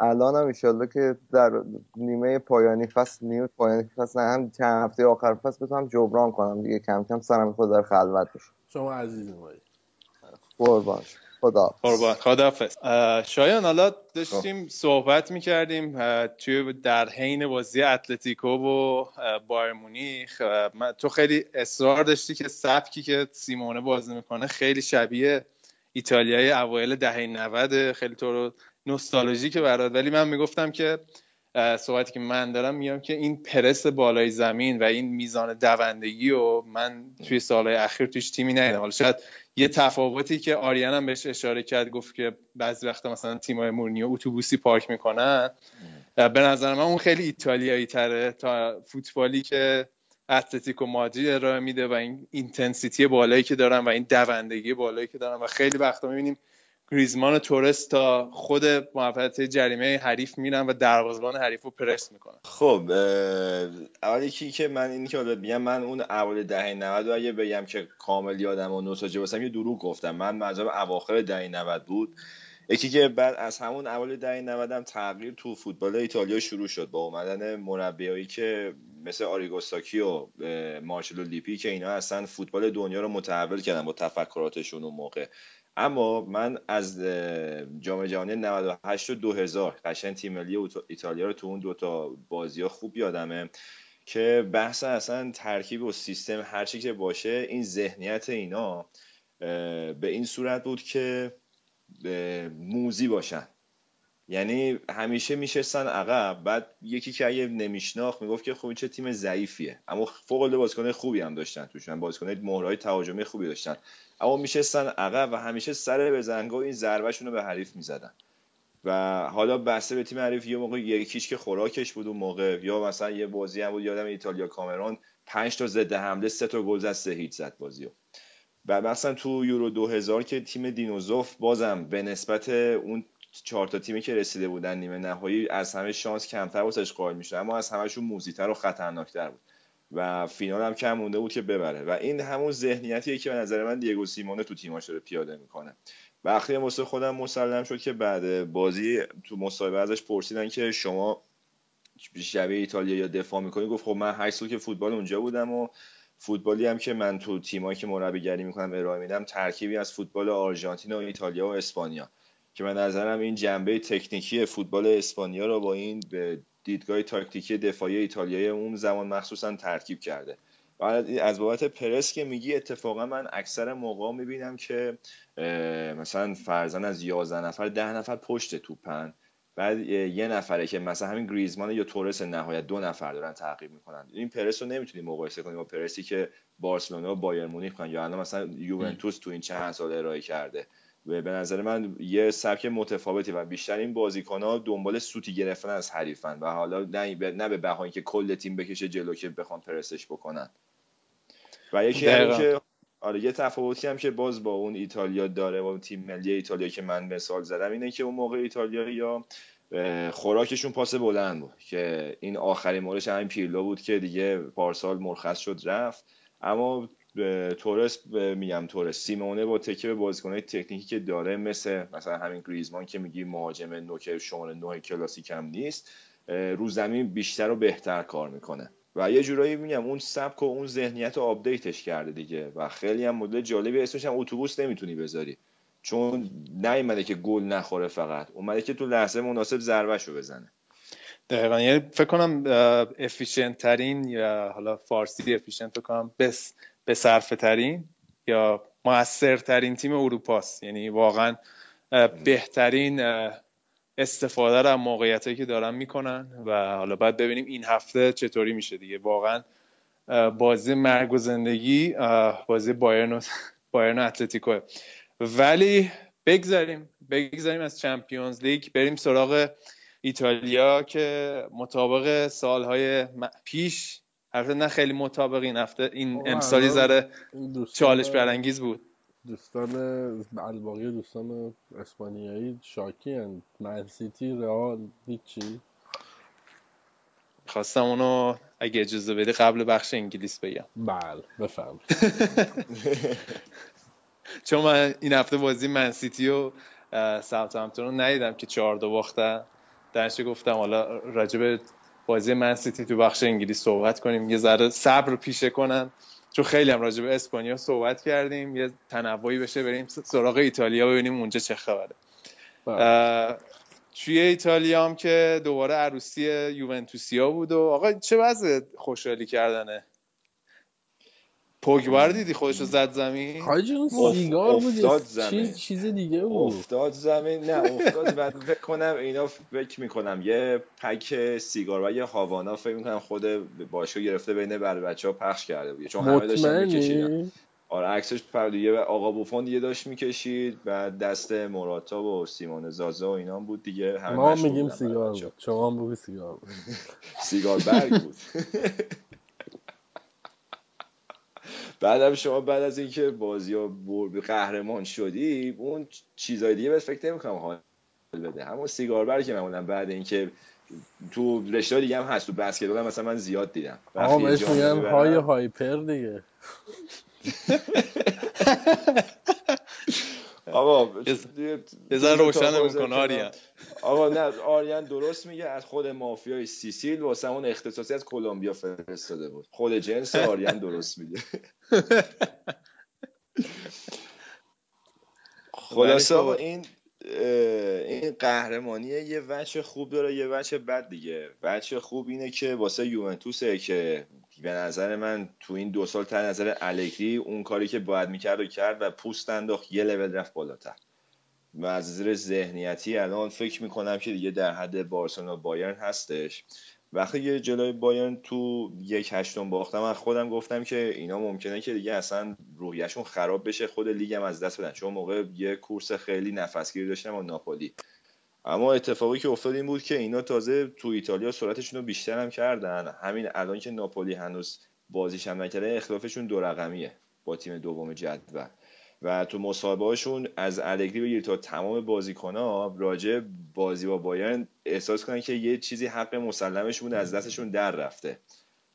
الان هم ایشالله که در نیمه پایانی فصل نیمه پایانی فصل نه هم چند هفته آخر فصل بتونم جبران کنم دیگه. کم کم سرم خود در خلوت بشه شما عزیز مایی قربان شم. خدا اه، شایان حالا داشتیم صحبت می‌کردیم توی در حین بازی اتلتیکو و بایر مونیخ. تو خیلی اصرار داشتی که سبکی که سیمونه بازی می‌کنه خیلی شبیه ایتالیای اوایل دهه 90 خیلی تو رو نوستالژیکه برات. ولی من می‌گفتم که صحبتی که من دارم میگم که این پرس بالای زمین و این میزان دوندگی و من توی سالهای اخیر توش تیمی ندیدم. حالا شاید یه تفاوتی که آریان هم بهش اشاره کرد گفت که بعضی وقتا مثلا تیمای مورینیو اتوبوسی پارک می‌کنن. به نظر من اون خیلی ایتالیایی تره تا فوتبالی که اتلتیکو مادرید ارائه میده و این intensity بالایی که دارن و این دوندگی بالایی که دارن و خیلی وقتا می‌بینیم گریزمان و تورس تا خود محوطه جریمه حریف میرن و دروازه‌بان حریف رو پرس می‌کنن. خب اول یکی که من این که میگم من اون اول دهه 90 رو اگه بگم که کامل یادم و نوستالژی واسم یه دروغ گفتم. من منظورم اواخر دهه 90 بود. یکی که بعد از همون اول دهه 90 هم تغییر تو فوتبال ایتالیا شروع شد با اومدن مربیایی که مثل آریگوساکی و مارچلو لیپی که اینا اصلا فوتبال دنیا رو متحول کردن با تفکراتشون اون موقع. اما من از جام جهانی 98 و 2000 قشنگ تیم ملی ایتالیا رو تو اون دوتا بازی ها خوب یادمه که بحث اصلا ترکیب و سیستم هرچی که باشه این ذهنیت اینا به این صورت بود که موزی باشن. یعنی همیشه میشستن عقب بعد یکی که اگه نمیشناخت می‌گفت که خب چه تیم ضعیفیه. اما فوق العاده بازیکن خوبی هم داشتن توشون بازیکن مهرهای تهاجمی خوبی داشتن. اما میشستن عقب و همیشه سر به زنگا این ضربهشون رو به حریف می‌زدن. و حالا بسته به تیم حریف یه موقع یکیش که خوراکش بود اون موقع یا مثلا یه بازی هم بود یادم ایتالیا کامرون 5 تا ضد حمله 3 تا گل زد 3 هیچ زد بازیو. و مثلا تو یورو 2000 که تیم دینوزوف بازم به نسبت اون چهار تا تیمی که رسیده بودن نیمه نهایی از همه شانس کمتر واسش قائل میشه اما از همشون موزیتر و خطرناکتر بود و فینال هم کم مونده بود که ببره. و این همون ذهنیتیه که به نظر من دیگو سیمونه تو تیماش داره پیاده می‌کنه. وقتی واسه خودم مسلم شد که بعد بازی تو مصاحبه ازش پرسیدن که شما شبیه ایتالیا یا دفاع می‌کنی؟ گفت خب من هشت سال که فوتبال اونجا بودم و فوتبالی هم که من تو تیمایی که مربیگری می‌کنم ارائه میدم ترکیبی از فوتبال آرژانتین و ایتالیا و اسپانیا. که من نظرم این جنبه تکنیکی فوتبال اسپانیا رو با این به دیدگاه تاکتیکی دفاعی ایتالیایی اون زمان مخصوصا ترکیب کرده. و از بابت پرس که میگی اتفاقا من اکثر موقع می‌بینم که مثلا فرزن از 11 نفر ده نفر پشت توپن. بعد یه نفره که مثلا همین گریزمان یا تورس نهایت دو نفر دارن تعقیب می‌کنن. این پرس رو نمی‌تونی مقایسه کنی با پرسی که بارسلونا و بایر مونیخ یا الان مثلا یوونتوس تو این چند سال ارائه کرده. و به نظر من یه سبک متفاوتی و بیشتر این بازیکن ها دنبال سوتی گرفتن از حریفن و حالا نه نه به بهای که کل تیم بکشه جلو که بخوان پرسش بکنن. و یکی که آره یه تفاوتی هم که باز با اون ایتالیا داره با تیم ملی ایتالیا که من مثال زدم اینه که اون موقع ایتالیا یا خوراکشون پاس بلند بود که این آخرین موردش همین پیرلو بود که دیگه پارسال مرخص شد رفت. اما تورس میگم تورس سیمئونه با تکیه به بازیکنهای تکنیکی که داره مثل مثلا همین گریزمان که میگی مهاجم نوک شماره نه کلاسیک هم نیست رو زمین بیشتر و بهتر کار می‌کنه. و یه جورایی میگم اون سبک و اون ذهنیت رو update ش کرده دیگه و خیلی هم مدل جالبی اسمش هم اتوبوس نمی‌تونی بذاری. چون نیومده که گل نخوره فقط اومده که تو لحظه مناسب ضربه رو بزنه. دقیقا یعنی فکر کنم efficient ترین یا حالا فارسی efficient کنم بس به صرفه ترین یا موثرترین تیم اروپاست. یعنی واقعا بهترین استفاده موقعیت هایی که دارن می‌کنن و حالا باید ببینیم این هفته چطوری میشه دیگه. واقعا بازی مرگ و زندگی بازی بایرن و بایرن اتلتیکو ولی بگذاریم بگذاریم از چمپیونز لیگ. بریم سراغ ایتالیا که مطابق سالهای پیش البته نه خیلی مطابق این هفته این امسالی ذره چالش برانگیز بود. دوستان الباقی دوستان اسپانیایی شاکی هن. من سیتی رئال هیچی. خواستم اونو اگه اجازه بدی قبل بخش انگلیس بگم. بله بفهم چون من این هفته بازی من سیتی و ساوت همتون رو ندیدم که چهار دو باختن. درش گفتم حالا راجب بازی من سیتی تو بخش انگلیس صحبت کنیم. یه ذره صبر پیشه کنن. چون خیلی هم راجع به اسپانیا صحبت کردیم. یه تنوعی بشه بریم سراغ ایتالیا ببینیم اونجا چه خبره. توی ایتالیا هم که دوباره عروسی یوونتوسیا بود و آقا چه وضع خوشحالی کردنه؟ پوگبار دیدی؟ خودشو زد زمین؟ حاجی اون سیگار بود افتاد زمین. چیز چیز دیگه بود. افتاد زمین. نه افتاد بعد فکر کنم اینا فکر می‌کنم یه پک سیگار و یه هاوانا فکر می‌کنم خود باشو گرفته بین بر بچه ها پخش کرده بود چون همه داشتن میکشیدن. آره عکسش یه آقا بوفون دیگه داشت می‌کشید بعد دست موراتا و سیمون زازا و اینا بود دیگه. همه ما میگیم سیگار بود. شما هم سیگار بود. سیگار برگ بود. بعدم شما بعد از اینکه بازی ها قهرمان شدی اون چیزای دیگه بهت فکر نمی‌کنم حال بده. همون سیگار بر که معمولا بعد اینکه تو رشته دیگه هم هست تو بسکتبال مثلا من زیاد دیدم. آقا بهش میگن های هایپر دیگه. آقا بذار روشن می‌کنه آریان آقا نه آریان درست میگه از خود مافیای سیسیل واسه اون اختصاصی از کلمبیا فرستاده بود. خود جنس آریان درست میگه. خلاصه آقا این این قهرمانی یه وجه خوب داره یه وجه بد دیگه. وجه خوب اینه که واسه یوونتوسه که به نظر من تو این دو سال تا نظر الگری اون کاری که باید می‌کرد و کرد و پوست انداخت یه لول رفت بالاتر. و از زیر ذهنیتی الان فکر می‌کنم که دیگه در حد بارسلونا بایرن هستش. وقتی یه جلوی بایرن تو یک هشتم باختم من خودم گفتم که اینا ممکنه که دیگه اصلا روحیشون خراب بشه خود لیگم از دست بدن. چون موقع یه کورس خیلی نفسگیری داشتم با ناپولی. اما اتفاقی که افتاد این بود که اینا تازه تو ایتالیا سرعتشون رو بیشتر هم کردن. همین الان که ناپولی هنوز بازیش هم نکرده اختلافشون دو رقمیه با تیم دوم جدول. و تو مصاحبه هاشون از الگری بگیر تا تمام بازیکن‌ها راجع بازی با بایرن احساس کنن که یه چیزی حق مسلمشون از دستشون در رفته.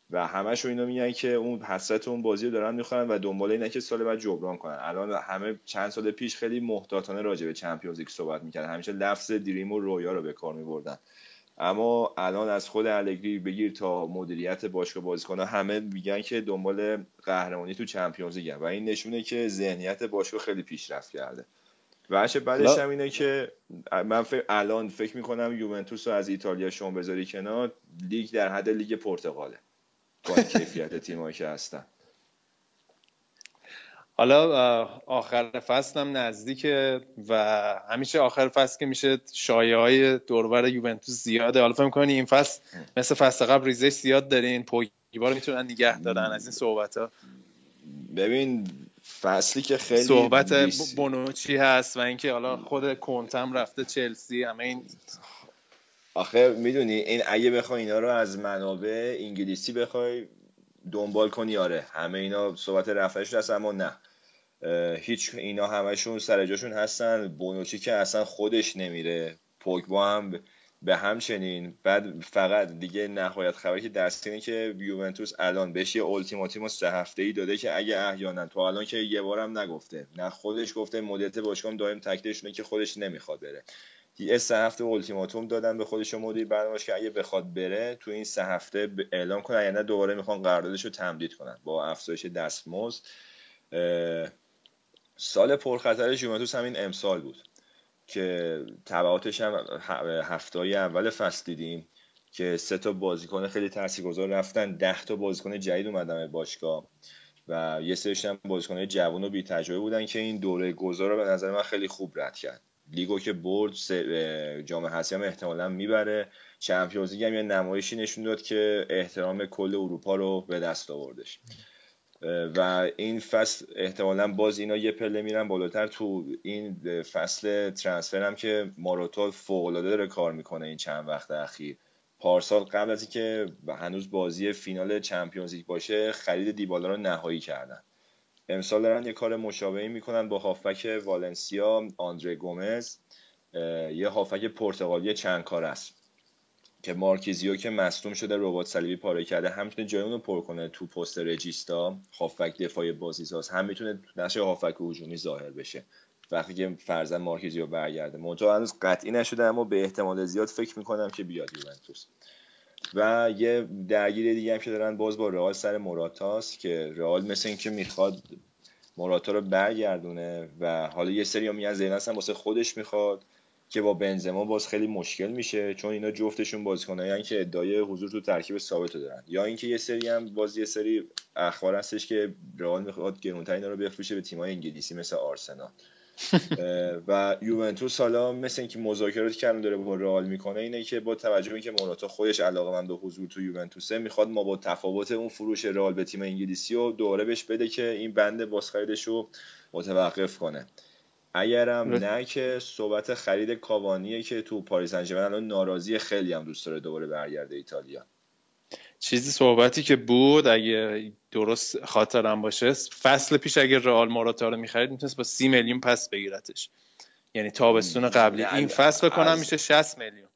و همشون اینو میگن که اون حسرت اون بازی رو دارن می‌خورن و دنبال اینه که سال بعد جبران کنن. الان همه چند سال پیش خیلی محتاطانه راجع به چمپیونز لیگ صحبت می‌کردن. همیشه لفظ دریم و رویا رو به کار میبردن. اما الان از خود الگری بگیر تا مدیریت باشگاه بازیکن‌ها همه میگن که دنبال قهرمانی تو چمپیونز لیگ و این نشونه که ذهنیت باشگاه خیلی پیشرفت کرده. و چه بعدش هم اینه که من الان فکر می‌کنم یوونتوس رو از ایتالیا شما بذاری کنار لیگ در حد لیگ پرتغاله. با کیفیت تیمایی که هستن. حالا آخر فصل هم نزدیکه و همیشه آخر فصل که میشه شایعه های دوربر یوونتوس زیاده. حالا فکر کنی این فصل مثل فصل قبل ریزش زیاد دارین پوگبا رو می‌تونن نگه دارن از این صحبت ها ببین فصلی که خیلی صحبت بونوچی هست و اینکه حالا خود کنتم رفته چلسی همه این آخه می‌دونی این اگه بخوای اینا رو از منابع انگلیسی بخوای دنبال کنی آره همه اینا صحبت رفعش هست اما نه. هیچ اینا همشون سر جاشون هستن. بونوچی که اصلا خودش نمیره. پوگبا هم به همچنین. بعد فقط دیگه نهایت خبری که دست اینه که یوونتوس الان بهش یه التیماتوم سه هفته ای داده که اگه احیانا تو الان که یه بارم نگفته. نه خودش گفته مدیریت باشگاه دائم تکلیفشونه که خودش نمی‌خواد بره. یه سه هفته التیماتوم دادن به خودش مدیر برنامه‌اش که اگه بخواد بره تو این سه هفته اعلام کنه یعنی دوباره می‌خوان قراردادش رو تمدید کنن. با افزایش دستمزد. سال پرخطر یوونتوس همین امسال بود که تبعاتش هم هفته اول فصل دیدیم که سه تا بازیکن خیلی تاثیرگذار رفتن ده تا بازیکن جدید اومدن به باشگاه و یه سریش هم بازیکن جوان و بی تجربه بودن که این دوره گذار رو به نظر من خیلی خوب رد کرد. لیگو که برد جام حذفی هم احتمالا می‌بره. چمپیونز لیگ هم یه نمایشی نشون داد که احترام کل اروپا رو به دست آوردش. و این فصل احتمالا باز اینا یه پله میرن بالاتر. تو این فصل ترانسفر هم که ماروتا فوق العاده داره کار می‌کنه این چند وقت اخیر. پارسال قبل از اینکه هنوز بازی فینال چمپیونز لیگ باشه خرید دیبالا رو نهایی کردن. امسال دارن یه کار مشابهی می‌کنن با هافبک والنسیا آندره گومز یه هافک پرتغالی چند کار است. که مارکیزیو که مصدوم شده ربات صلیبی پاره کرده هم می‌تونه جای اونو پر کنه تو پست رجیستا. هافک دفاعی بازیساز هم می‌تونه نقش هافک هجومی ظاهر بشه. وقتی که فرزن مارکیزیو برگرده. منتها هنوز قطعی نشده اما به احتمال زیاد فکر می‌کنم که بیاد یوونتوس. و یه درگیری دیگه هم که دارن باز با رئال سر مراتاست که رئال مثل اینکه می‌خواد موراتا رو برگردونه و حالا یه سری میگن زینس هم واسه خودش می‌خواد. که با بنزما باز خیلی مشکل میشه چون اینا جفتشون بازیکنایی که ادعای حضور تو ترکیب ثابت دارن یا اینکه یه سری هم باز یه سری اخبار هستش که رئال می‌خواد گرونتر اینا رو بفروشه به تیمای انگلیسی مثل آرسنال. و یوونتوس حالا مثل اینکه مذاکرات کردن داره با رئال می‌کنه اینه که با توجه به اینکه موراتا خودش علاقه من به حضور تو یوونتوسه می‌خواد ما با تفاوت اون فروش رئال به تیم انگلیسی و دوره بهش بده که این بند بازخریدش رو متوقف کنه. اگرم نه که صحبت خرید کاوانیه که تو پاریس انجمن الان ناراضی خیلی هم دوست داره دوباره برگرده ایتالیا. چیزی صحبتی که بود اگه درست خاطرم باشه فصل پیش اگه رئال موراتا رو می‌خرید می‌تونست با سی میلیون پس بگیرتش. یعنی تابستون قبلی. این فصل بکنم میشه 60 میلیون.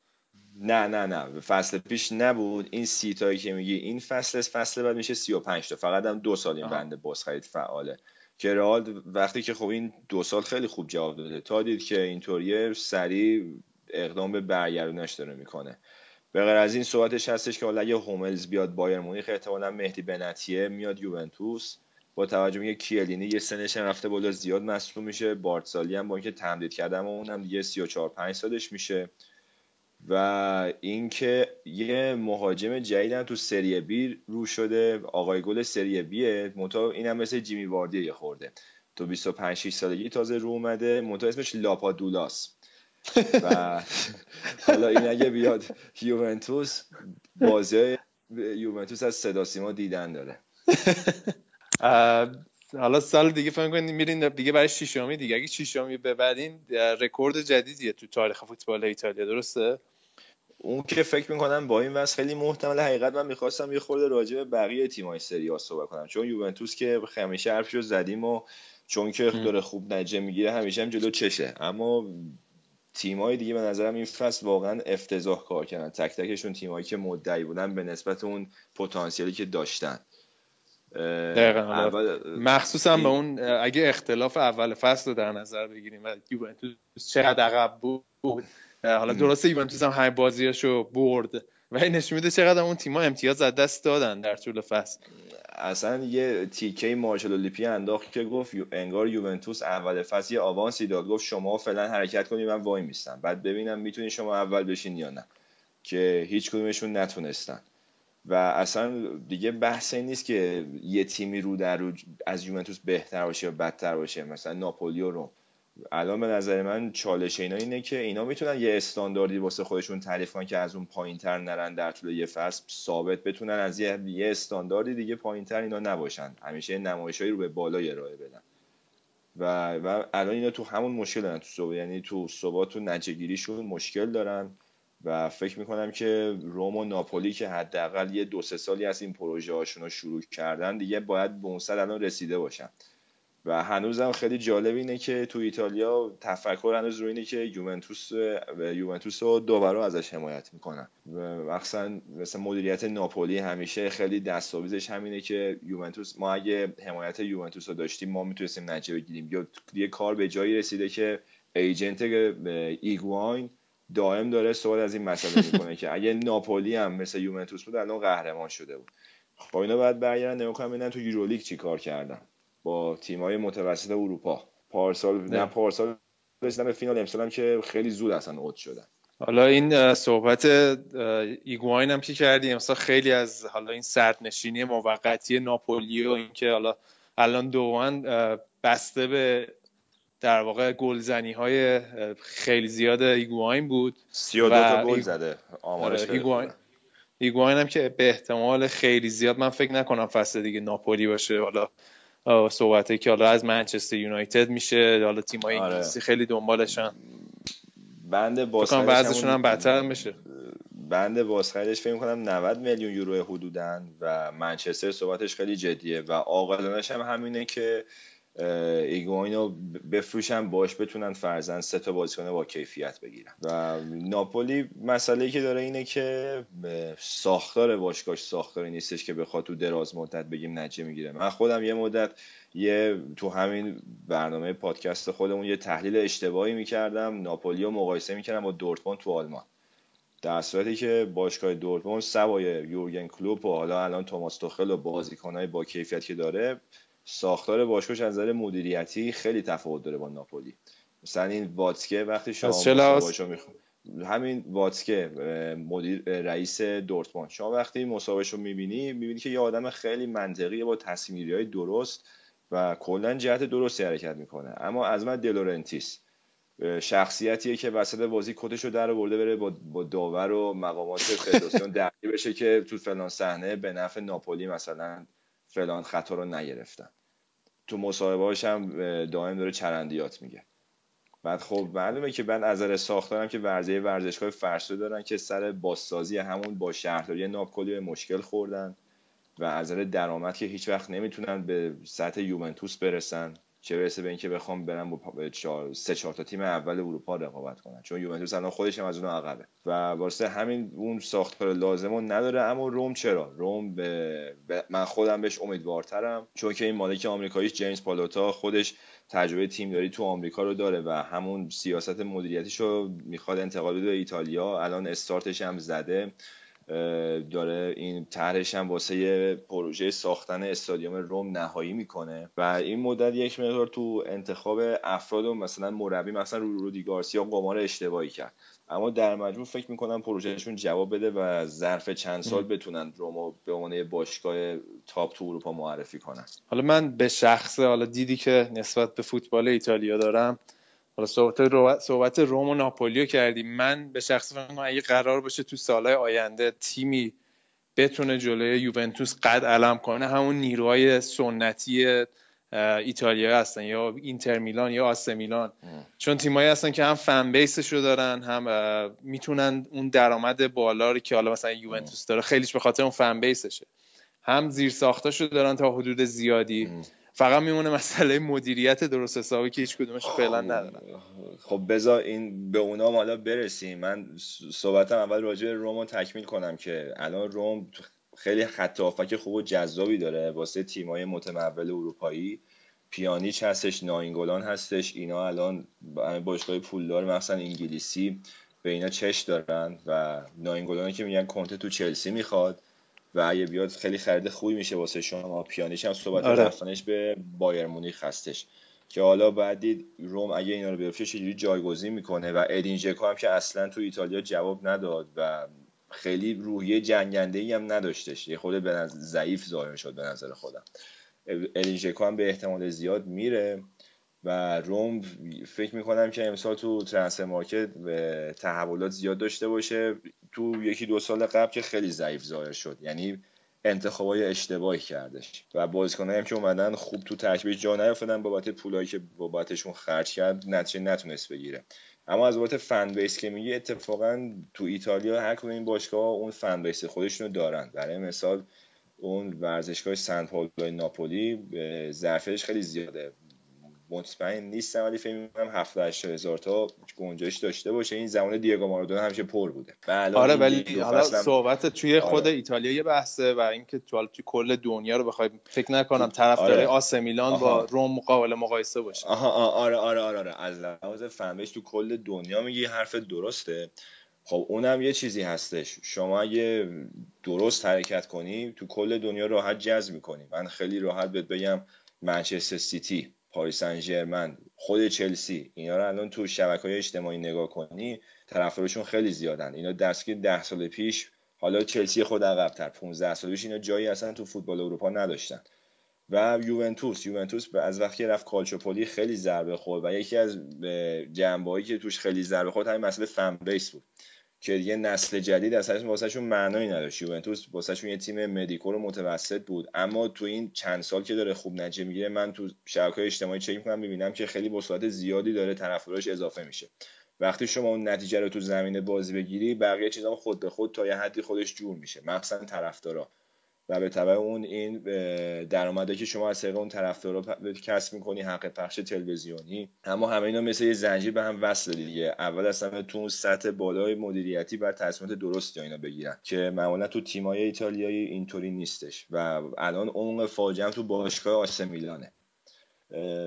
نه نه نه فصل پیش نبود. این سی تایی که میگی این فصل فصل بعد میشه 35 تا. فقط هم دو سال این بنده باز خرید فعاله. رئال وقتی که خب این دو سال خیلی خوب جواب داده. تا دید که اینطوریه سریع اقدام به برگردونش داره می‌کنه. به غیر از این صحبتش هستش که حالا اگه هوملز بیاد بایر مونیخ احتمالا مهدی بنتیه میاد یوونتوس. با توجه به کیلینی یه سنش رفته بالا زیاد مصدوم میشه. بارتسالی هم با اینکه تمدید کردم و اونم دیگه 34 5 سالش میشه. و اینکه یه مهاجم جدیدم تو سری بی رو شده. آقای گل سری بیه. منتها اینم مثل جیمی واردی یه خورده. تو 25 6 سالگی تازه رو اومده. منتها اسمش لاپادولاس. و حالا این اگه بیاد یوونتوس بازی یوونتوس از صدا سیما دیدن داره. حالا سال دیگه فکر کنید میرین دیگه برای شیشمی دیگه. اگه شیشمی ببرین رکورد جدیدیه تو تاریخ فوتبال ایتالیا. درسته؟ اون که فکر می‌کنم با این وضع خیلی محتمل حقیقت من می‌خواستم یه خورده راجع به بقیه تیمای سری آ صحبت کنم. چون یوونتوس که همیشه حرفشو زدیم و چون که داره خوب نجه می‌گیره همیشه هم جلو چشه. اما تیمای دیگه به نظرم این فصل واقعا افتضاح کار کردن. تک تکشون تیمایی که مدعی بودن به نسبت اون پتانسیلی که داشتن. اول مخصوصا به اون اگه اختلاف اول فصل رو در نظر بگیریم و یوونتوس چقدر عقب بود حالا درسته یوونتوس هم های بازیاشو برد و این نشون میده چقدر اون تیم‌ها امتیاز از دست دادن در طول فصل. اصلا یه تیکه مارشلو لیپی انداخت که گفت انگار یوونتوس اول فصل یه آوانسی داد گفت شما فعلا حرکت کنید من وای میستم. بعد ببینم می‌تونید شما اول بشین یا نه که هیچ کدومشون نتونستن. و اصلا دیگه بحث این نیست که یه تیمی رو در رو از یوونتوس بهتر باشه یا بدتر باشه مثلا ناپولی و روم. الان به نظر من چالش اینا اینه که اینا می‌تونن یه استانداردی واسه خودشون تعریف کنن که از اون پایین تر نرن در طول یه فصل ثابت بتونن از یه, یه استانداردی دیگه پایین تر اینا نباشن. همیشه نمایشایی رو به بالا ارائه بدن. و, و الان اینا تو همون مشکل دارن تو صبح یعنی تو ثبات تو نجگیریشون مشکل دارن. و فکر می‌کنم که روم و ناپولی که حداقل یه دو سه سالی از این پروژه هاشون رو شروع کردن دیگه باید به اون الان رسیده باشن. و هنوزم خیلی جالب اینه که تو ایتالیا تفکر هنوز رو اینه که یوونتوس یوونتوس رو دوباره ازش حمایت می‌کنن. و مخصوصا مثل مدیریت ناپولی همیشه خیلی دستاویزش همینه که یوونتوس ما اگه حمایت یوونتوس رو داشتیم ما می‌تونستیم نتیجه بگیریم. یا یه کار به جایی رسیده که agent ایگواین دائم داره سوال از این مسئله می‌کنه که اگه ناپولی هم مثل یوونتوس بود الان قهرمان شده بود. خب اینا باید برگردن نگاه ببینن تو یورولیگ چی کار کردن. با تیمای متوسط اروپا. پارسال نه نه. پارسال رسیدن به فینال امسال هم که خیلی زود اصلا اوت شدن. حالا این صحبت ایگواین هم که کردیم مثلا خیلی از حالا این صدرنشینی موقتی ناپولی و اینکه حالا الان دوان بسته به در واقع گلزنی های خیلی زیاد ایگواین بود. 32 و تا گل زده. آمارش ایگواین. ایگواین هم که به احتمال خیلی زیاد من فکر نکنم فصل دیگه ناپولی باشه. حالا صحبته که حالا از منچستر یونایتد میشه. حالا تیمای آره. انگلیسی خیلی دنبالشن بند وضعشون هم بدتر هم بشه بند بازخریدش فکر کنم 90 میلیون یورو حدودن و منچستر صحبتش خیلی جدیه و عاقلانش هم همینه که ایگواین رو بفروشن باش بتونن فرزن سه تا بازیکن با کیفیت بگیرن. و ناپولی مسئله که داره اینه که ساختار باشگاهش ساختاری نیستش که بخواد تو دراز مدت بگیم نتیجه می‌گیره. من خودم یه مدت یه تو همین برنامه پادکست خودمون یه تحلیل اشتباهی می‌کردم. ناپولی رو مقایسه می‌کردم با دورتموند تو آلمان. در صورتی که باشگاه دورتموند سوای یورگن کلوپ و حالا الان توماس توخل و بازیکنهای با کیفیت که داره ساختار باشگاهش از نظر مدیریتی خیلی تفاوت داره با ناپولی. مثلا این واتسکه وقتی شما. همین واتسکه مدیر رئیس دورتموند. شما وقتی مسابقهش رو می‌بینی می‌بینی که یه آدم خیلی منطقیه با تصمیم های درست و کلا جهت درستی حرکت می‌کنه. اما از من دلورنتیس. شخصیتیه که وسط بازی کتشو در آورده بره با, با داور و مقامات فدراسیون درگیر بشه که تو فلان صحنه به نفع ناپولی مثلا فلان خطا رو نگرفتن. تو مصاحبه‌هاش هم دائم داره چرندیات میگه. بعد خب معلومه که من از ساختارم که ورزه ورزشگاه فرسوده دارن که سر بازسازی همون با شهرداری ناپولی مشکل خوردن و از درآمد که هیچ وقت نمی‌تونن به سطح یوونتوس برسن. چه برسه به اینکه بخوام برن با چهار- سه چهار تا تیم اول اروپا رقابت کنن چون یوونتوس الان خودش هم از اون عقبه. و واسه همین اون ساختار لازم رو نداره. اما روم چرا؟ روم به, من خودم بهش امیدوارترم. چون که این مالک آمریکاییش جیمز پالوتا خودش تجربه تیمداری تو آمریکا رو داره و همون سیاست مدیریتیش رو می‌خواد انتقال بده به ایتالیا. الان استارتش هم زده. داره این طرحش هم واسه پروژه ساختن استادیوم روم نهایی می‌کنه. و این مدت یک مقدار تو انتخاب افراد و مثلا مربی مثلا رو رودی گارسیا قمار اشتباهی کرد. اما در مجموع فکر می‌کنم پروژهشون جواب بده و ظرف چند سال بتونن رومو به عنوان باشگاه تاپ تو اروپا معرفی کنن. حالا من به شخصه حالا دیدی که نسبت به فوتبال ایتالیا دارم حالا صحبت رو... صحبت روم و ناپولیو کردیم. من به شخص فکر می‌کنم اگه قرار باشه تو سالهای آینده تیمی بتونه جلوی یوونتوس قد علم کنه همون نیروهای سنتی ایتالیا هستن یا اینتر میلان یا آسه میلان. چون تیمایی هستن که هم فن بیسش رو دارن هم می‌تونن اون درآمد بالا رو که حالا مثلا یوونتوس داره خیلیش به خاطر اون فن بیسشه هم زیر ساختاشو دارن تا حدود زیادی. فقط میمونه مسئله مدیریت درست حسابی که هیچ کدومش فعلا ندارن خب بذار این به اونا حالا برسیم. من صحبتم اول راجع به روم تکمیل کنم که الان روم خیلی خط هافک خوب و جذابی داره واسه تیمای متمول اروپایی. پیانیچ هستش ناینگولان هستش. اینا الان باشگاه پولدار مثلا انگلیسی به اینا چش دارن و ناینگولان که میگن کنته تو چلسی می‌خواد. و اگه بیاد خیلی خرید خوبی میشه واسه شما. پیانیچ هم صحبت آره. رفتنش به بایر مونیخ هستش. که حالا بعد دید روم اگه اینا رو بیفته چجوری جایگزین می‌کنه و ادین ژکو هم که اصلا تو ایتالیا جواب نداد و خیلی روحیه جنگنده ای هم نداشتش. یه خود به ضعیف ظاهر شد به نظر خودم. ادین ژکو هم به احتمال زیاد میره. و روم فکر می‌کنم که امسال تو ترانسفر مارکت تحولات زیاد داشته باشه. تو یکی دو سال قبل که خیلی ضعیف ظاهر شد یعنی انتخابای اشتباهی کردش و بازیکنایی هم که اومدن خوب تو ترکیب جا نیافتادن بابت پولایی که بابتشون خرج کرد نتیجه نتونست بگیره. اما از بابت فن بیس که میگه اتفاقا تو ایتالیا هر کدوم این باشگاه اون فن بیس خودشونو دارن. برای مثال اون ورزشگاه سن پاولو ناپولی ظرفیتش خیلی زیاده. مطمئن نیستم ولی فکر می‌کنم 70 هزار تا گنجایش داشته باشه. این زمان دیگو مارادونا همیشه پر بوده. آره ولی حالا صحبت توی خود آره. ایتالیا یه بحثه و اینکه تو توی کل دنیا رو بخوای فکر نکنم طرفدار آره. آس میلان آها. با روم مقابل مقایسه باشه. آها آره آره آره آره. از لحاظ فهمش تو کل دنیا میگی حرف درسته. خب اونم یه چیزی هستش. شما اگه درست حرکت کنی تو کل دنیا راحت جذب می‌کنی. من خیلی راحت بهت بگم منچستر سیتی. پاریس سن خود چلسی اینا رو الان تو شبکه های اجتماعی نگاه کنی طرفدارشون خیلی زیادن. اینا دست که ده سال پیش حالا چلسی خود عقبتر 15 سال پیش اینا جایی اصلا تو فوتبال اروپا نداشتن. و یوونتوس یوونتوس از وقتی رفت کالچوپولی خیلی ضربه خورد و یکی از جنبه‌هایی که توش خیلی ضربه خورد همین مسئله فن بود. که دیگه نسل جدید اصلا واسهشون معنایی نداشت. یوونتوس واسهشون یه تیم mediocre متوسط بود. اما تو این چند سال که داره خوب نتیجه می‌گیره من تو شبکه‌های اجتماعی چک می‌کنم می‌بینم که خیلی با زیادی داره طرفدارش اضافه میشه. وقتی شما اون نتیجه رو تو زمین بازی بگیری بقیه چیزا خود به خود تا یه حدی خودش جور میشه. مخصوصا طرفدارا. و به تبع اون این درآمده که شما از طریق اون طرفدارا کسب می‌کنی حق پخش تلویزیونی. اما همه اینا مثل یه زنجیر به هم وصل دیگه. اول اصلا تو اون سطح بالای مدیریتی بر تصمیمات درستی اینا بگیرن. که معمولا تو تیمای ایتالیایی اینطوری نیستش. و الان اون فاجعه تو باشگاه آس میلانه.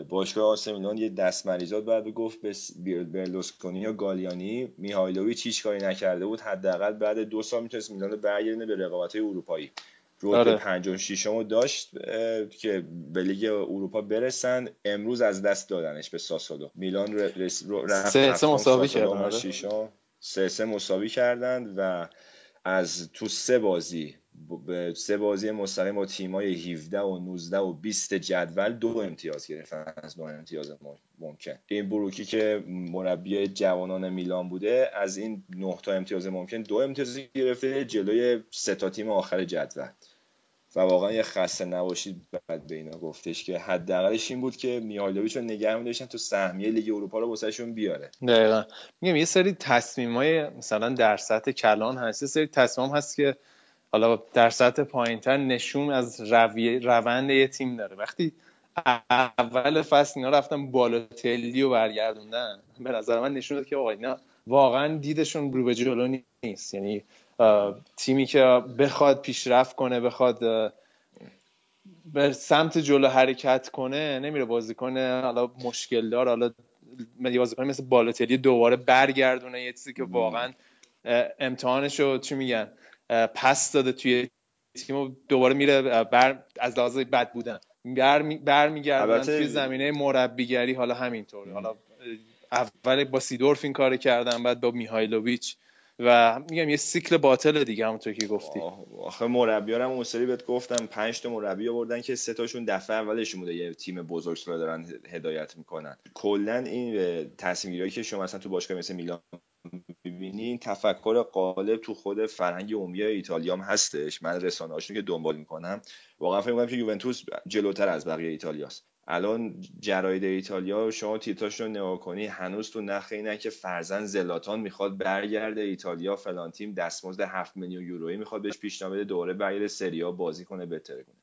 باشگاه آسمیلان یه دست مریضات بعد گفت به برلوسکونی یا گالیانی. میهایلوویچ هیچ کاری نکرده بود. حداقل بعد دو سال می‌تونست میلان برگردونه به رقابت اروپایی. رتبه آره. پنجم ششم داشت که به لیگ اروپا برسن امروز از دست دادنش به ساسولو میلان. رفت سه سه مساوی کردن آره. سه سه مساوی کردند و از تو سه بازی سه بازی مستقیم با تیمای 17 و 19 و 20 جدول دو امتیاز گرفتن از دو امتیاز ممکن این بروکی که مربی جوانان میلان بوده از این نه تا امتیاز ممکن دو امتیاز گرفته جلوی سه تا تیم آخر جدول و واقعا یه خسته نباشید بعد به اینا گفتش که حداقلش این بود که میهایلوویچ رو نگه می‌داشتن تو سهمیه لیگ اروپا رو واسهشون بیاره. دقیقا. میگم یه سری تصمیمای مثلا در سطح کلان هست. یه سری تصمیم هست که حالا در سطح پایینتر نشون از روی روند یه تیم داره. وقتی اول فصل اینا رفتن بالاتلی و برگردوندن به نظر من نشون داد که آقا اینا واقعا دیدشون رو به جلو نیست. یعنی تیمی که بخواد پیشرفت کنه بخواد به سمت جلو حرکت کنه نمیره بازی کنه حالا مشکل دار حالا بازیکن مثل بالاتلی دوباره برگردونه یه چیزی که واقعا امتحانش رو چی میگن؟ پس داده توی تیم دوباره میره بر از لحاظ بد بودن بر میگردن توی زمینه مربیگری حالا همینطور حالا اول با سیدورف این کار کردن بعد با میهایلوویچ. و میگم یه سیکل باطل دیگه همونطور که گفتی. آخه مربیان هم اون سری بهت گفتم 5 تا مربی آوردن که سه تاشون دفعه اولشون بوده یه تیم بزرگ رو دارن هدایت می‌کنن. کلا این تصمیم که شما مثلا تو باشگاه مثل میلان ببینی این تفکر قالب تو خود فرهنگ عمومی ایتالیا هم هستش. من رسانه که دنبال می‌کنم واقعا فکر می‌کنم که یوونتوس جلوتر از بقیه ایتالیاست. الان جراید ایتالیا شما تیتاش رو نگاه کنی هنوز تو نخ اینه که فرزن زلاتان می‌خواد برگرده ایتالیا فلان تیم دستمزد 7 میلیون یورویی می‌خواد بهش پیشنهاد بده دوره برگرده سریا بازی کنه بهتره کنه.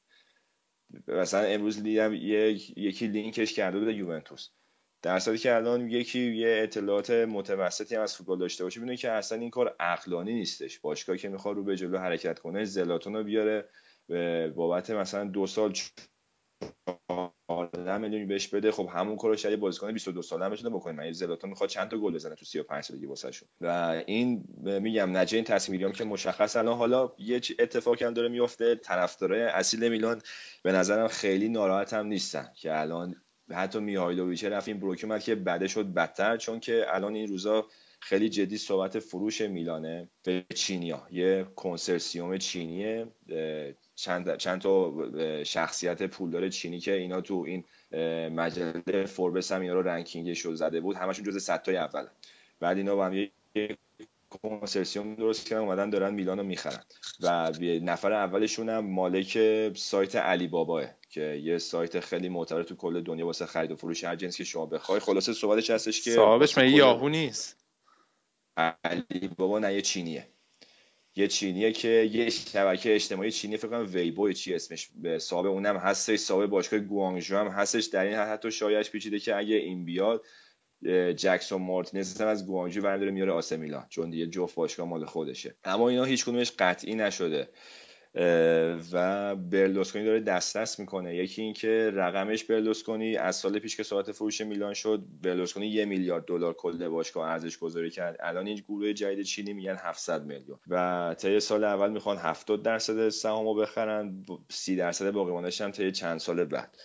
مثلا امروز دیدم یک یکی لینکش کرده بود یوونتوس. در صورتی که الان یکی یه اطلاعات متوسطی هم از فوتبال داشته باشه ببینه که اصلا این کار عقلانی نیستش. باشگاهی که می‌خواد رو به جلو حرکت کنه زلاتون رو بیاره بابت مثلا دو سال 14 میلیونی بهش بده. خب همون کارو شاید بازیکن 22 ساله بتونه بکنه من زلاتان می‌خواد چند تا گل بزنه تو 35 سالگی واسهشون و این میگم نجه این تصمیم که مشخص الان حالا یه اتفاقی هم داره میفته طرفدارای اصیل میلان به نظرم خیلی ناراحت هم نیستن که الان حتی میهایلوویچ رفت این بروکی اومد که بده شد بدتر. چون که الان این روزا خیلی جدی صحبت فروش میلانه. به چینیا. یه کنسرسیوم چینیه چند, چند تا شخصیت پولدار چینی که اینا تو این مجله فوربس هم اینا رو رنکینگش رو زده بود. همشون جز صد تای اول. بعد اینا با هم یه کنسرسیوم درست کردن اومدن دارن میلان رو می‌خرن. و نفر اولشون هم مالک سایت علی باباه که یه سایت خیلی معتبر تو کل دنیا واسه خرید و فروش هر جنسی که شما بخوای. خلاصه صحبتش هستش که صاحبش مگه یاهو نیست؟ علی بابا نه یه چینیه. یه چینیه که یه شبکه اجتماعی چینی فکر کنم ویبو چی اسمش به صاحب اونم هستش صاحب باشگاه گوانگژو هم هستش. در این حتی شایعش پیچیده که اگه این بیاد جکسون مارتینز هم از گوانجو برداره میاره آسه میلان. چون دیگه جفت باشگاه مال خودشه. اما اینا هیچ کدومش قطعی نشده. و برلوسکونی داره دست دست می‌کنه. یکی اینکه رقمش برلوسکونی از سال پیش که صحبت فروش میلان شد برلوسکونی یه میلیارد دلار کل باشگاه ارزش گذاری کرد. الان این گروه جدید چینی میگن 700 میلیون. و طی سال اول می‌خوان 70 درصد سهامو بخرن 30 درصد باقی هم طی چند سال بعد.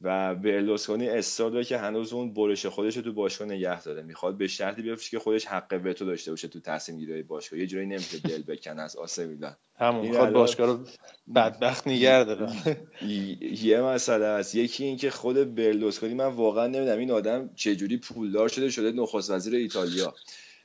و برلوسکونی اصرار داره که هنوز اون برش خودش رو تو باشگاه نگه داره. می‌خواد به شرطی بیفته که خودش حق وتو داشته باشه تو تصمیم گیری باشگاه. یه جوری نمیشه دل بکنه از آسه میلان همون می‌خواد باشگاه رو بدبخت نگه داره. یه مسئله است. یکی این که خود برلوسکونی من واقعا نمی‌دونم این آدم چه جوری پولدار شده شده نخست وزیر ایتالیا.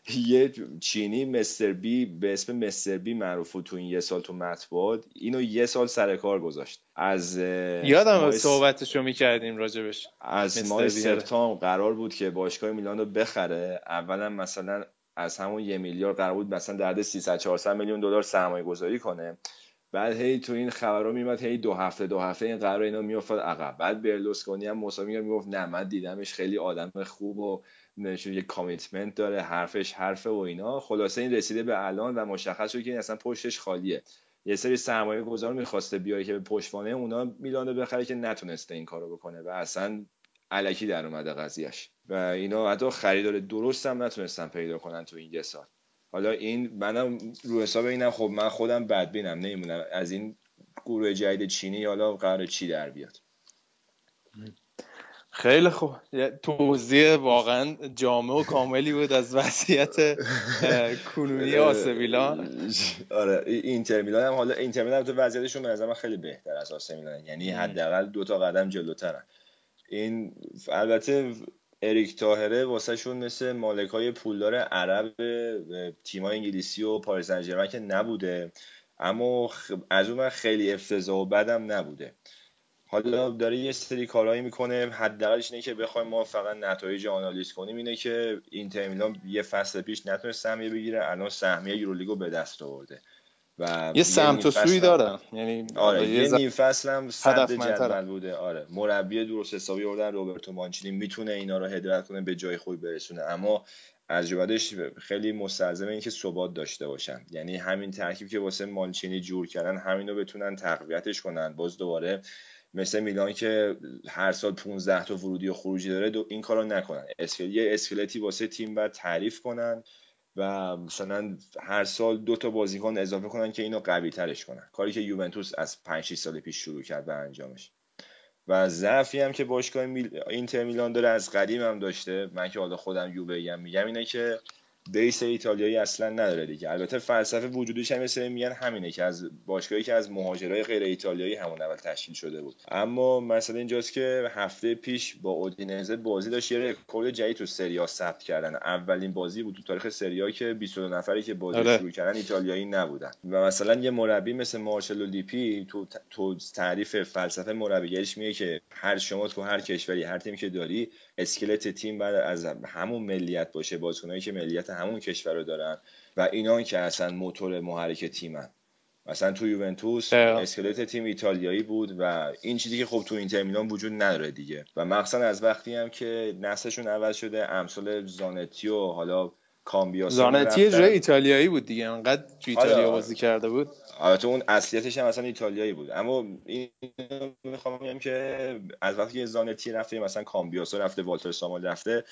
یه چینی مستر بی به اسم مستر بی معروف تو این یه سال تو مطبوعات. اینو یه سال سر کار گذاشت. از یادم ماه صحبتشو می‌کردیم راجبش. از ماه سپتامبر قرار بود که باشگاه میلان رو بخره. اولا مثلا از همون یه میلیارد قرار بود مثلا درد 300 400 میلیون دلار سرمایه گذاری کنه. بعد هی تو این خبرها میمد هی دو هفته دو هفته این قرار اینا میافتاد عقب. بعد برلوسکونی هم مساوی می‌گفت نه من دیدمش خیلی آدم خوب و یه کامیتمنت داره حرفش حرفه و اینا. خلاصه این رسیده به الان و مشخص شد که این اصلا پشتش خالیه. یه سری سرمایه گذار می‌خواسته بیاره که به پشتوانه اونا میلان بخره که نتونسته این کارو بکنه و اصلا علکی در اومده قضیهش و اینا حتی خریدار درست هم نتونستن پیدا کنن تو این یه سال. حالا این منم رو حساب اینم خب من خودم بدبینم نمیمونم از این گروه جدید چینی حالا قرار چی در بیاد. خیلی خوب. توضیح واقعا جامع و کاملی بود از وضعیت کنونی آسه آره اینتر میلان هم حالا اینتر میلان تو وضعیتشون به نظر خیلی بهتر از آسه میلان. یعنی حداقل دو تا قدم جلوترن. این البته اریک تاهره واسه شون مثل مالک های پولدار عرب تیمای انگلیسی و پاریس سن که نبوده. اما از اون خیلی افتضاح و بدم نبوده. حالا داره یه سری کارهایی می‌کنه. حداقلش اینه که بخوایم ما فقط نتایج آنالیز کنیم. اینه که اینتر میلان یه فصل پیش نتونست سهمیه بگیره. الان سهمیه یورولیگو به دست آورده. و یه سمت و سوی دارن. یعنی آره یه نیم فصل هم جدول بوده. آره. مربی درست حسابی آوردن روبرتو مانچینی می‌تونه اینا رو هدایت کنه به جای خوبی برسونه. اما از خیلی مستلزمه اینکه ثبات داشته باشن. یعنی همین ترکیب که واسه مانچینی جور کردن همین رو بتونن تقویتش کنن. باز دوباره مثل میلان که هر سال 15 تا ورودی و خروجی داره دو این کارو نکنن. اسکل یه اسکلتی واسه تیم بعد تعریف کنن. و مثلا هر سال دو تا بازیکن اضافه کنن که اینو قوی ترش کنن. کاری که یوونتوس از 5 6 سال پیش شروع کرد به انجامش. و ضعفی هم که باشگاه میل... اینتر میلان داره از قدیم هم داشته. من که حالا خودم یووه میگم اینه که بیس ایتالیایی اصلا نداره دیگه. البته فلسفه وجودش هم مثل میگن همینه که از باشگاهی که از مهاجرای غیر ایتالیایی همون اول تشکیل شده بود. اما مثلا اینجاست که هفته پیش با اودینزه بازی داشت یه رکورد جدید تو سریا ثبت کردن. اولین بازی بود تو تاریخ سریا که 22 نفری که بازی آره. شروع کردن ایتالیایی نبودن. و مثلا یه مربی مثل مارچلو لیپی تو تو تعریف فلسفه مربیگریش میگه که هر شما تو هر کشوری هر تیمی که داری اسکلت تیم بعد از همون ملیت باشه. بازیکنایی که ملیت همون کشور رو دارن و اینا که اصلا موتور محرک تیمن مثلا تو یوونتوس. اسکلت تیم ایتالیایی بود و این چیزی که خب تو اینتر میلان وجود نداره دیگه و مخصوصا از وقتی هم که نسلشون عوض شده امثال زانتی و حالا کامبیاسو زانتی. جای ایتالیایی بود دیگه انقدر تو ایتالیا آره. بازی کرده بود. البته اون اصلیتش هم مثلا ایتالیایی بود. اما این می‌خوام بگم که از وقتی که زانتی رفته مثلا کامبیاسو رفته والتر سامال رفته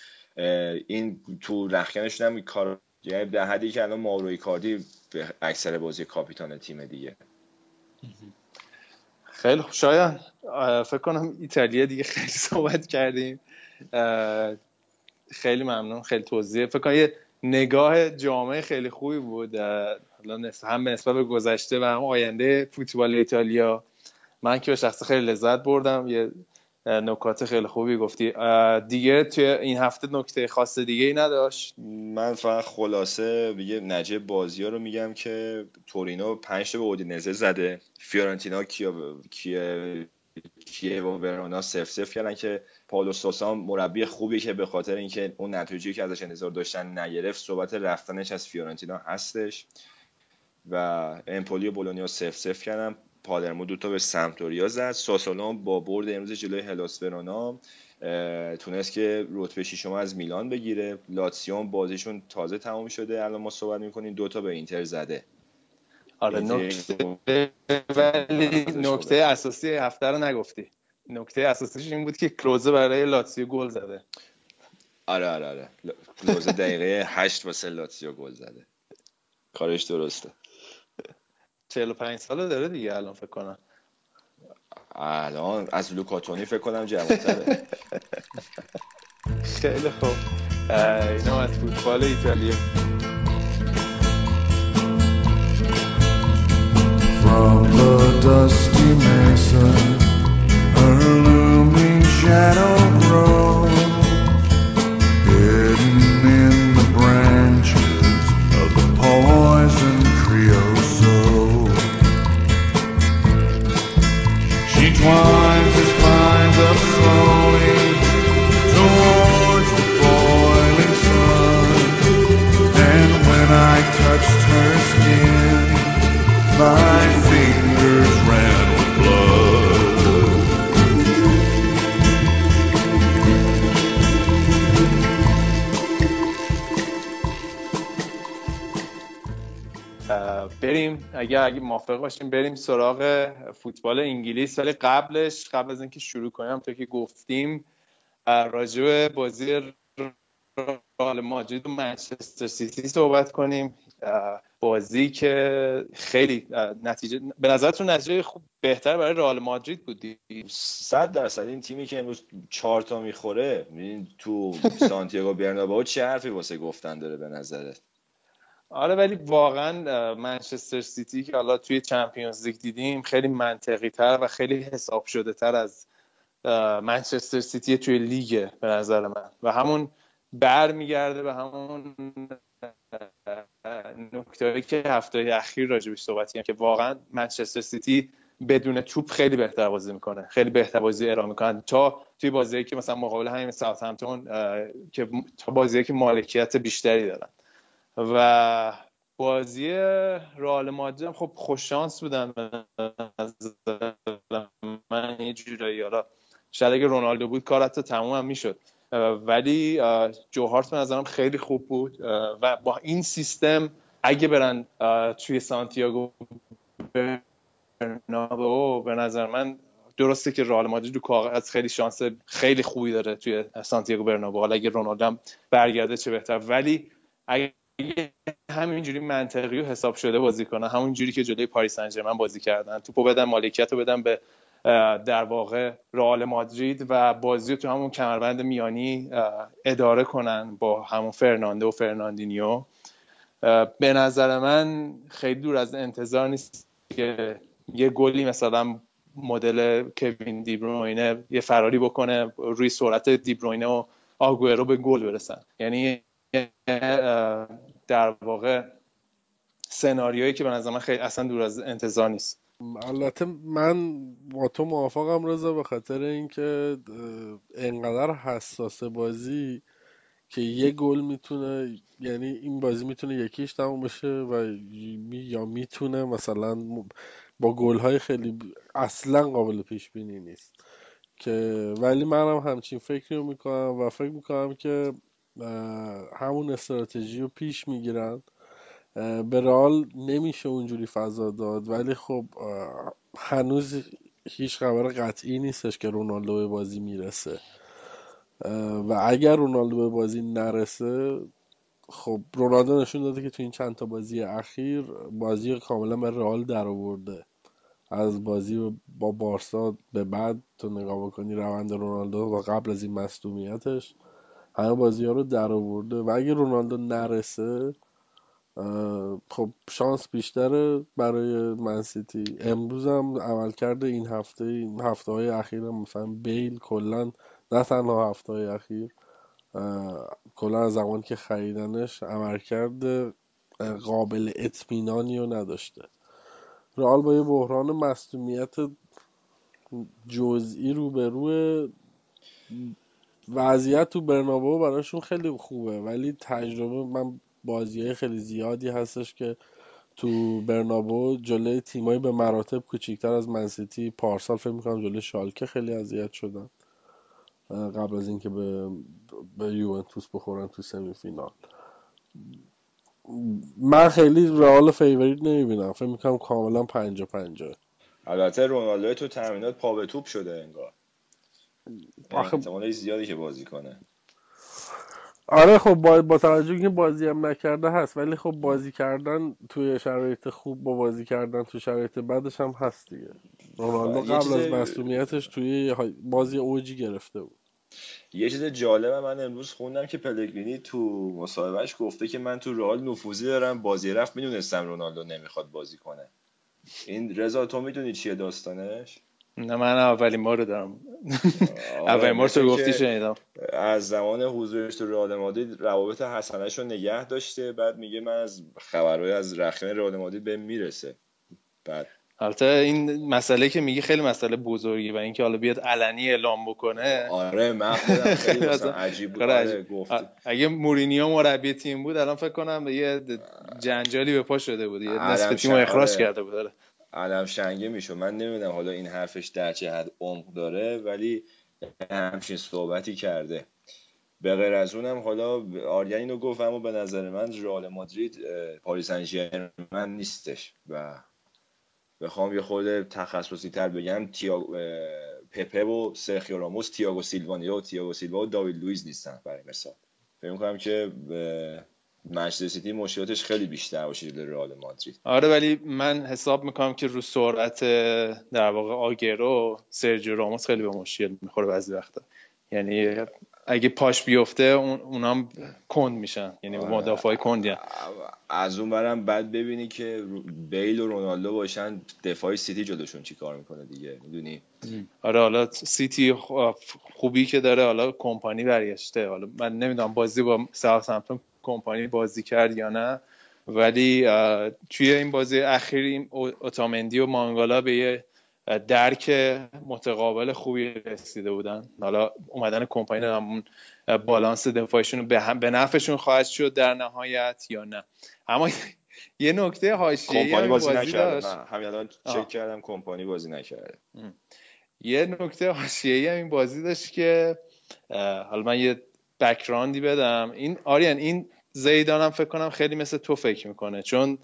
این تو رخکنشون هم کار یعنی در حدی که الان ماورو کاردی به اکثر بازی کاپیتان تیم دیگه. خیلی خوب. شایان فکر کنم ایتالیا دیگه خیلی صحبت کردیم. خیلی ممنون خیلی توضیح. فکر کنم یه نگاه جامعه خیلی خوبی بود. حالا هم به نسبت به گذشته و هم آینده فوتبال ایتالیا. من که به شخص خیلی لذت بردم. یه نکات خیلی خوبی گفتی. دیگه توی این هفته نکته خاص دیگه ای نداشت؟ من فقط خلاصه یه نجه بازی ها رو میگم که تورینو پنج به اودینزه زده. فیورنتینا کیا کیه؟ کیه و ورونا سف سف کردن که پالو سوسا مربی خوبی که به خاطر اینکه اون نتیجه که ازش انتظار داشتن نگرفت صحبت رفتنش از فیورنتینا هستش. و امپولی و بولونیا سف سف کردن. پادرمو دوتا به سمتوریا زد. ساسولو با برد امروز جلوی هلاس ورونا تونست که رتبه ششم از میلان بگیره. لاتسیون بازیشون تازه تموم شده. الان ما صحبت می‌کنیم دوتا به اینتر زده. آره نکته ولی نکته اساسی هفته رو نگفتی. نکته اساسیش این بود که کلوزه برای لاتسیو گل زده. آره آره آره. لوز دقیقه هشت واسه لاتسیو گل زده. کارش درسته. 45 ساله داره دیگه الان فکر کنم. الان از لوکاتونی فکر کنم جوانتره. خیلی خوب. اینم از فوتبال ایتالیا. From the dusty mesa, a looming shadow grows, hidden in the branches of the poison creosote. She twines his vines up slowly towards the boiling sun, and when I touched her skin. My بریم. اگه اگه موافق باشیم بریم سراغ فوتبال انگلیس. ولی قبلش قبل از اینکه شروع کنیم تو که گفتیم راجع بازی رئال مادرید و منچستر سیتی صحبت کنیم. بازی که خیلی نتیجه به نظرتون نتیجه خوب بهتر برای رئال مادرید بود دیگه؟ صد درصد. این تیمی که امروز چهار تا می‌خوره تو سانتیاگو برنابئو چه حرفی واسه گفتن داره به نظرت؟ آره ولی واقعا منچستر سیتی که حالا توی Champions League دیدیم خیلی منطقی تر و خیلی حساب شده تر از منچستر سیتی توی لیگه به نظر من. و همون برمیگرده به همون نکته که هفته اخیر راجبش صحبت کردیم که واقعا منچستر سیتی بدون توپ خیلی بهتر بازی می‌کنه خیلی بهتر بازی ارائه می‌کنن تا توی بازی که مثلا مقابل همین ساوثهمپتون که بازی که مالکیت بیشتری دارن. و بازی رئال مادرید هم خب خوش شانس بودن من. یه جورایی حالا شاید اگه رونالدو بود کار حتی تموم هم می‌شد. ولی اه، جو هارت به نظرم خیلی خوب بود. و با این سیستم اگه برن توی سانتیاگو برنابئو به نظر من درسته که رئال مادرید رو کاغذ خیلی شانس خیلی خوبی داره توی سانتیاگو برنابئو. حالا اگه رونالدو هم برگرده چه بهتر. ولی اگه همینجوری منطقی و حساب شده بازی کنن. همون جوری که جلوی پاریس سن بازی کردن. توپو بدن مالکیت رو بدن به در واقع رئال مادرید و بازی رو تو همون کمربند میانی اداره کنن با همون فرناندو و فرناندینیو. به نظر من خیلی دور از انتظار نیست که یه گلی مثلا مدل کوین دیبروینه یه فراری بکنه روی سرعت دیبروینه و آگوئرو به گل برسن. یعنی در واقع سناریویی که به نظر من خیلی اصلا دور از انتظار نیست. البته من با تو موافقم رضا به خاطر اینکه انقدر حساس بازی که یه گل می‌تونه یعنی این بازی می‌تونه یکیش تموم بشه و یا می‌تونه مثلا با گل های خیلی اصلا قابل پیش بینی نیست. که ولی منم همچین فکری رو می‌کنم و فکر می‌کنم که همون استراتژی رو پیش می‌گیرن. به رئال نمیشه اونجوری فضا داد ولی خب هنوز هیچ خبر قطعی نیستش که رونالدو به بازی می‌رسه. و اگر رونالدو به بازی نرسه خب رونالدو نشون داده که تو این چند تا بازی اخیر بازی کاملا به رئال در آورده. از بازی با بارسا به بعد تو نگاه بکنی روند رونالدو و قبل از این مصدومیتش همه بازی ها رو در آورده و اگه رونالدو نرسه خب شانس بیشتره برای منسیتی امروز هم عمل کرده این هفته این هفته های اخیر مثلا بیل کلا نه تنها هفته های اخیر کلا از زمان که خریدنش عمل کرده قابل اطمینانی رو نداشته. رئال با یه بحران مصدومیت جزئی روبروه. وضعیت تو برنابو براشون خیلی خوبه ولی تجربه من بازی خیلی زیادی هستش که تو برنابو جلوی تیمایی به مراتب کوچیکتر از منسیتی پارسال فکر می‌کنم جلوی شالکه خیلی اذیت شدن. قبل از اینکه به به یوونتوس بخورن تو semi final من خیلی رئال favorite نمی‌بینم. فکر می‌کنم کاملا پنجاه پنجاه البته رونالدو تو تمرینات پا به توپ شده انگار. آخه احتمال زیادی که بازی کنه. آره خب با, با توجه که بازی هم نکرده هست ولی خب بازی کردن توی شرایط خوب با بازی کردن توی شرایط بعدش هم هست دیگه. رونالدو یه قبل از مسئولیتش توی بازی اوجی گرفته بود. یه چیز جالب من امروز خوندم که پلگرینی تو مصاحبهش گفته که من تو رئال نفوذی دارم بازی رفت می‌دونستم رونالدو نمی‌خواد بازی کنه. این رضا تو می‌دونی چیه داستانش؟ نه من اولین بار دارم آره، اولین بار تو گفتی شنیدم از زمان حضورش تو رئال مادرید روابط حسنش رو نگه داشته بعد میگه من از خبرهای از رخنه رئال مادرید به می‌رسه بعد البته این مسئله که میگی خیلی مسئله بزرگی و اینکه حالا بیاد علنی اعلام بکنه آره من خودم خیلی عجیب بود آره عجیب. گفت اگه مورینیو مربی تیم بود الان فکر کنم یه جنجالی به پا شده بود یه نصف تیم اخراج آره. کرده بود آره. علم شنگه می‌شد. من نمی‌دونم حالا این حرفش در چه حد عمق داره ولی همچین صحبتی کرده. به غیر از اونم حالا آریان اینو گفت اما به نظر من رئال مادرید پاریس ژرمن نیستش. و بخوام یه خورده تخصصی تر بگم تیاگو اه، پپه و سرخیو راموس تییاگو سیلوا یا تییاگو سیلوا و داوید لوئیس نیستن برای مثال. فکر می‌کنم که منچستر سیتی مشکلاتش خیلی بیشتر باشه جلوی رئال مادرید. آره ولی من حساب می‌کنم که رو سرعت در واقع آگوئرو سرجیو راموس خیلی به مشکل می‌خوره بعضی وقتا. یعنی اگه پاش بیفته اون اونام کند میشن. یعنی آره. مدافعای کندی از اون برم بعد ببینی که بیل و رونالدو باشن دفاع سیتی جلوشون چی کار می‌کنه دیگه؟ می‌دونی؟ آره حالا سیتی خوبی که داره حالا کمپانی برگشته. حالا من نمی‌دونم بازی با ساوثهمپتون کمپانی بازی کرد یا نه. ولی توی این بازی اخیر این او- اوتامندی و مانگالا به یه درک متقابل خوبی رسیده بودن. حالا اومدن کمپانی همون بالانس دفاعشون به هم به نفعشون خواهد شد در نهایت یا نه. اما یه نکته حاشیه‌ای کمپانی بازی, بازی نکرده. همین الان. چک کردم کمپانی بازی نکرده. یه نکته حاشیه‌ای هم این بازی داشت که حالا من یه بکراندی بدم. این آریان این زیدان هم فکر کنم خیلی مثل تو فکر می‌کنه. چون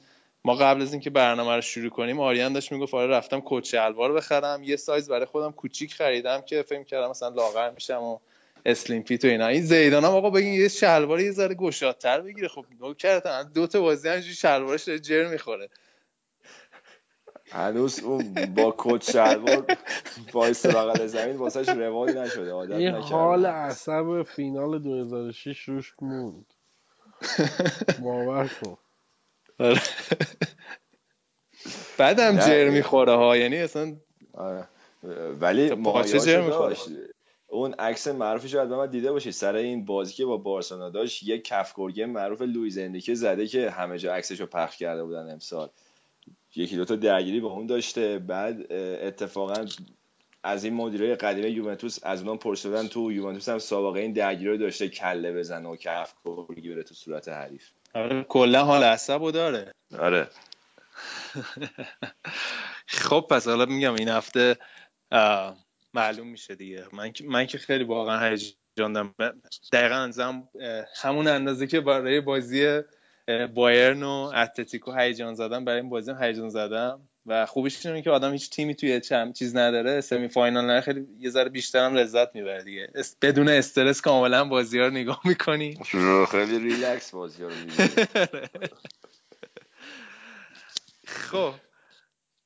ما قبل از اینکه برنامه رو شروع کنیم آریان داشت می‌گفت آره رفتم کت شلوار بخرم. یه سایز برای خودم کوچیک خریدم که فکر کردم مثلا لاغر میشم و slim fit و اینا. این زیدان هم آقا بگین یه شلوار یه ذره گشادتر بگیره. خب نوکرتم دو تا بازی هم شلوارش جر می‌خوره. هنوز اون با کت شلوار وایس بغل زمین واسهش روال نشده عادت این حال عصب فینال 2006 روش موند باور کن آره. بعدم. جر می‌خوره ها یعنی اصلا آره. ولی مایاشو جر می‌خوره. اون عکس معروفش رو حتما دیده باشی سر این بازی که با بارسلونا داشت یک کف گرگه معروف لوئیز انریکه زده که همه جا عکسش رو پخش کرده بودن امسال یکی دوتا درگیری با اون داشته. بعد اتفاقا از این مدیرای قدیم یوونتوس از اونها پرسیدن تو یوونتوس هم سابقه این درگیری رو داشته کله بزنه و کف کلی بره تو صورت حریف. آره کلا حال عصب داره. آره. خب پس حالا میگم این هفته معلوم میشه دیگه. من که- من که خیلی واقعا هیجان دارم دقیقا انزم همون اندازه که برای بازی بایرن و اتلتیکو هیجان زدم برای این بازی هیجان زدم. و خوبیش اینه که آدم هیچ تیمی توی چم چیز نداره. سمی فاینال نداره. خیلی یه ذره بیشتر هم لذت می‌بره دیگه. بدون استرس کاملا بازی ها رو نگاه می‌کنی. خیلی ریلکس بازی رو. خب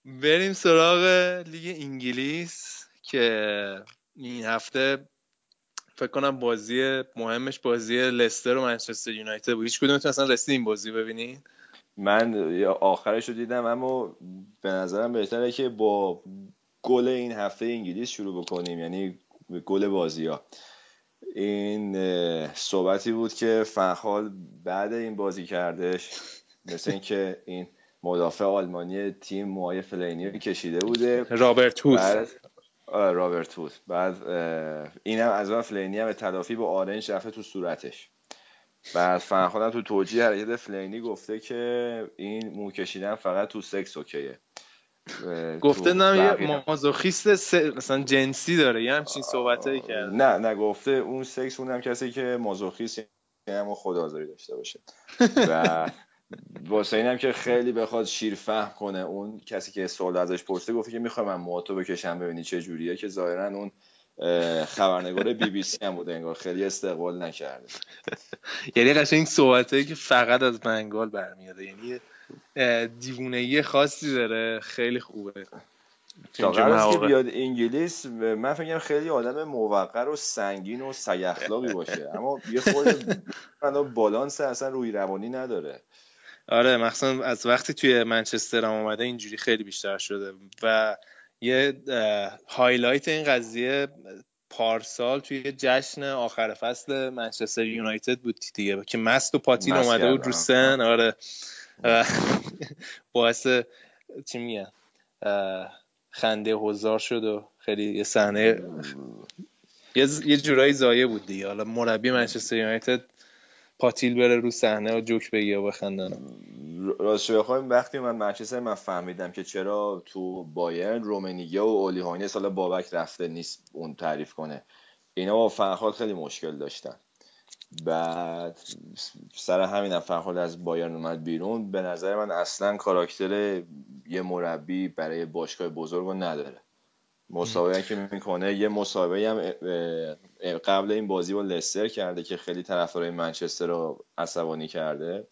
بریم سراغ لیگ انگلیس که این هفته فکر کنم بازی مهمش بازی لستر و منچستر یونایتد بود. هیچ کدومتون اصلا رسید این بازی ببینین من آخرش رو دیدم اما به نظرم بهتره که با گل این هفته انگلیس شروع بکنیم یعنی گل بازی ها این صحبتی بود که فخال بعد این بازی کردش مثل اینکه این مدافع آلمانی تیم موهای فلینی کشیده بوده. رابرت آه، رابرت هوت بعد اینم از اون فلینی هم به تلافی با آرنج رفته تو صورتش. بعد فرخادم تو توجیه حرکت فلینی گفته که این مو کشیدن فقط تو سکس اوکیه. گفته نه یه مازوخیست س... مثلا جنسی داره یه همچین صحبتایی کرده. نه نه گفته اون سکس اونم کسی که مازوخیست هم خدا آزاری داشته باشه. و واسه اینم که خیلی بخواد شیر فهم کنه اون کسی که سوال ازش پرسه گفته که می‌خوام من موهاتو بکشم ببینی چه جوریه که ظاهرا اون خبرنگار بی بی سی هم بوده انگار خیلی استقبال نکرده یعنی قشنگ این صحبتایی که فقط از بنگال برمیاده یعنی دیوونگی خاصی داره خیلی خوبه تا قبل که. بیاد انگلیس من فکر کنم خیلی آدم موقر و سنگین و سگ اخلاقی باشه اما یه خورده بالانس اصلا روی روانی نداره آره مخصوصا از وقتی توی منچستر هم اومده اینجوری خیلی بیشتر شده و یه highlight این قضیه پارسال توی جشن آخر فصل منچستر یونایتد بود دیگه که مست و پاتیل مست اومده بود. رو سن آره. باعث چی میگن؟ اه، خنده هزار شد و خیلی یه صحنه یه جورایی زایه بود دیگه. حالا مربی منچستر یونایتد پاتیل بره رو صحنه و جوک بگیره و بخندن. راستش بخوایم وقتی من منچستر من فهمیدم که چرا تو بایرن رومنیگه و اولی هاینه سال بابک رفته نیست اون تعریف کنه. اینا با فرهاد خیلی مشکل داشتن. بعد سر همین هم فرهاد از بایرن اومد بیرون. به نظر من اصلا کاراکتر یه مربی برای باشگاه بزرگ رو نداره. مسابقه که می‌کنه یه مسابقه هم قبل این بازی با لستر کرده که خیلی طرفدارای منچستر رو عصبانی کرده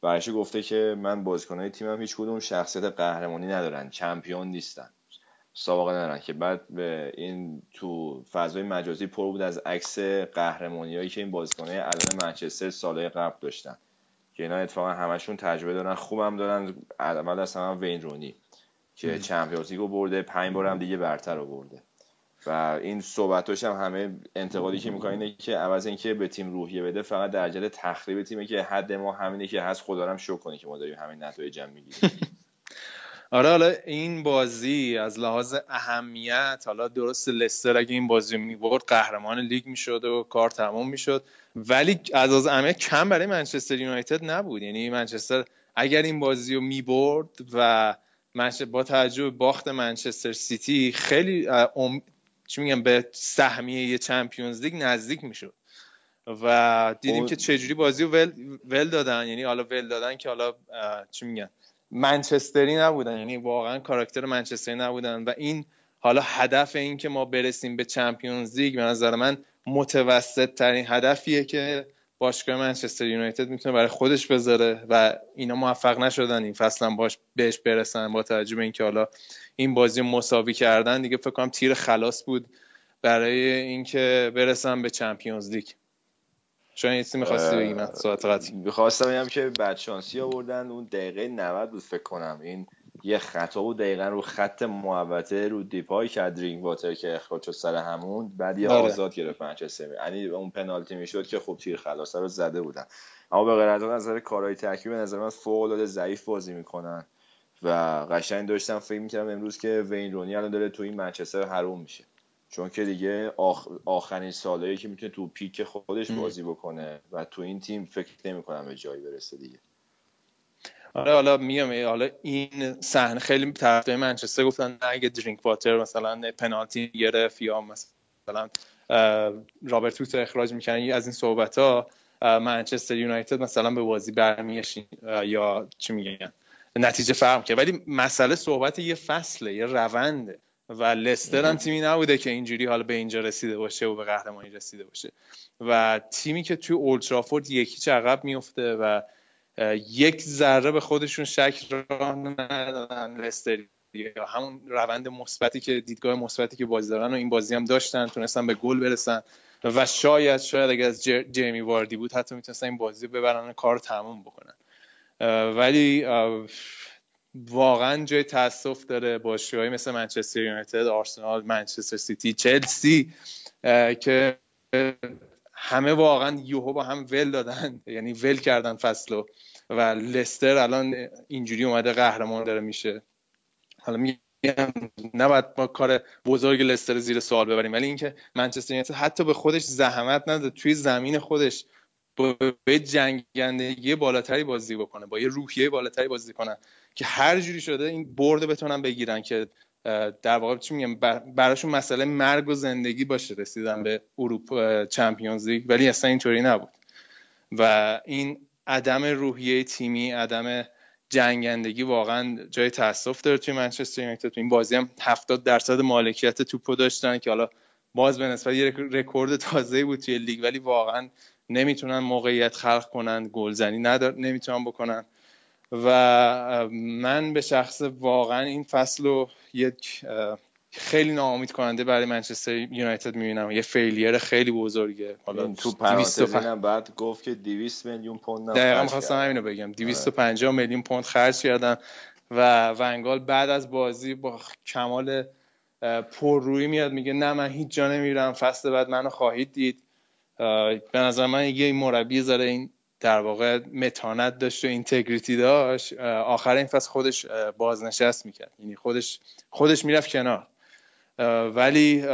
برش گفته که من بازیکنهای تیمم هیچ کدوم شخصیت قهرمانی ندارن چمپیون نیستن سابقه ندارن. که بعد به این تو فضای مجازی پر بود از عکس قهرمانی هایی که این بازیکنهای الان منچستر سالهای قبل داشتن. که اینا اتفاقا همشون تجربه دارن خوبم دارن. اول از همه وین رونی که چمپیونز لیگو برده پنج بار هم دیگه برتر رو برده. و این صحبتاش هم همه انتقادی که می‌کنه اینه که عوض اینکه به تیم روحیه بده فقط در جهت تخریب تیمه که حد ما همینه که هست. خدا هم شکر کنه که ما داریم همین نتایج هم می‌گیریم. آره حالا این بازی از لحاظ اهمیت حالا درست لستر اگه این بازی می‌برد قهرمان لیگ می‌شد و کار تمام می‌شد. ولی از لحاظ اهمیت کم برای منچستر یونایتد نبود. یعنی منچستر اگر این بازی رو می‌برد و با توجه به باخت منچستر سیتی خیلی. چی میگم به سهمیه یه چمپیونز لیگ نزدیک می‌شد. و دیدیم اون- که چجوری بازی رو ول, ول دادن. یعنی حالا ول دادن که حالا چی میگن منچستری نبودن. یعنی واقعا کاراکتر منچستری نبودن. و این حالا هدف این که ما برسیم به چمپیونز لیگ به نظر من متوسط ترین هدفیه که باشگاه منچستر یونایتد می‌تونه برای خودش بذاره. و اینا موفق نشدن این فصل باش بهش برسن با توجه به اینکه حالا این بازی مساوی کردن دیگه فکر کنم تیر خلاص بود برای اینکه برسن به چمپیونز لیگ. شاید یه چیزی می‌خواستی بگی؟ من ساعت قطعی. می‌خواستم بگم که بدشانسی آوردن. اون دقیقه 90 بود فکر کنم. این یه خطا بود دقیقا رو خط محوطه رو دیپای که درینگ واتر که اخراج شد سر همون. بعد یه آره. آزاد گرفت منچستر یعنی اون پنالتی می‌شد که خب تیر خلاصه رو زده بودن. اما به غیر از نظر کارهای ترکیبی به نظر من فوق العاده ضعیف بازی می‌کنن. و قشنگ داشتم فکر می‌کردم امروز که وین رونی الان داره تو این منچستر حروم میشه. چون که دیگه آخ... آخرین سالهایی که می‌تونه تو پیک خودش بازی بکنه و تو این تیم فکر نمی‌کنم به جایی برسه دیگه. آره حالا میام حالا این صحنه خیلی طرفدار منچستر گفتن اگه درینک واتر مثلا پنالتی گرفت یا مثلا رابرت توت اخراج می‌کنن از این صحبت ها منچستر یونایتد مثلا به بازی برمیگشت یا چی میگن؟ نتیجه فرق کرد. ولی مسئله صحبت یه فصله یه رونده و لستر هم تیمی نبوده که اینجوری حالا به اینجا رسیده باشه و به قهرمانی رسیده باشه. و تیمی که توی اولترافورد یکی عقب میفته و یک ذره به خودشون شک راه ندادن لستر یا همون روند مثبتی که دیدگاه مثبتی که بازی دارن و این بازی هم داشتن تونستن به گل برسن. و شاید شاید اگر از جر- جیمی واردی بود حتی می‌تونستن این بازی رو ببرن و کار تموم بکنن. ولی واقعا جای تاسف داره باشگاهی مثل منچستر یونایتد آرسنال منچستر سیتی چلسی که همه واقعا یوهو با هم ول دادن. یعنی ول کردن فصلو. و لستر الان اینجوری اومده قهرمان داره میشه. حالا میگم نباید ما کار بزرگ لستر زیر سوال ببریم ولی اینکه منچستر یونایتد حتی به خودش زحمت نده توی زمین خودش با جنگندگی بالاتری بازی بکنه با یه روحیه بالاتری بازی کنه که هر جوری شده این برد بتونن بگیرن که در واقع چی میگم بر- براشون مسئله مرگ و زندگی باشه رسیدن به اروپا چمپیونز لیگ ولی اصلا اینطوری نبود. و این عدم روحیه تیمی عدم جنگندگی واقعا جای تاسف داره توی منچستر یونایتد. تو این بازی هم 70 درصد مالکیت توپو داشتن که حالا باز به نسبت یه رک- رکورد تازه بود توی لیگ ولی واقعا نمی‌تونن موقعیت خلق کنن گلزنی ندار نمی‌تونن بکنن. و من به شخصه واقعا این فصل رو یک خیلی ناامید کننده برای منچستر یونایتد می‌بینم. یه failure خیلی بزرگه. حالا تو 200 پرانتز اینم بعد گفت که 200 میلیون پوند دقیقا خرج می‌خواستم کردن. همینو بگم. 250 میلیون پوند خرج کردن و ونگال بعد از بازی با کمال اه، پررویی میاد میگه نه من هیچ جا نمیرم. فصل بعد منو خواهید دید. به نظر من یه مربی زاره این در واقع متانت داشت و اینتگریتی داشت. آخر این فصل خودش بازنشست می‌کرد. یعنی خودش خودش می‌رفت کنار. ولی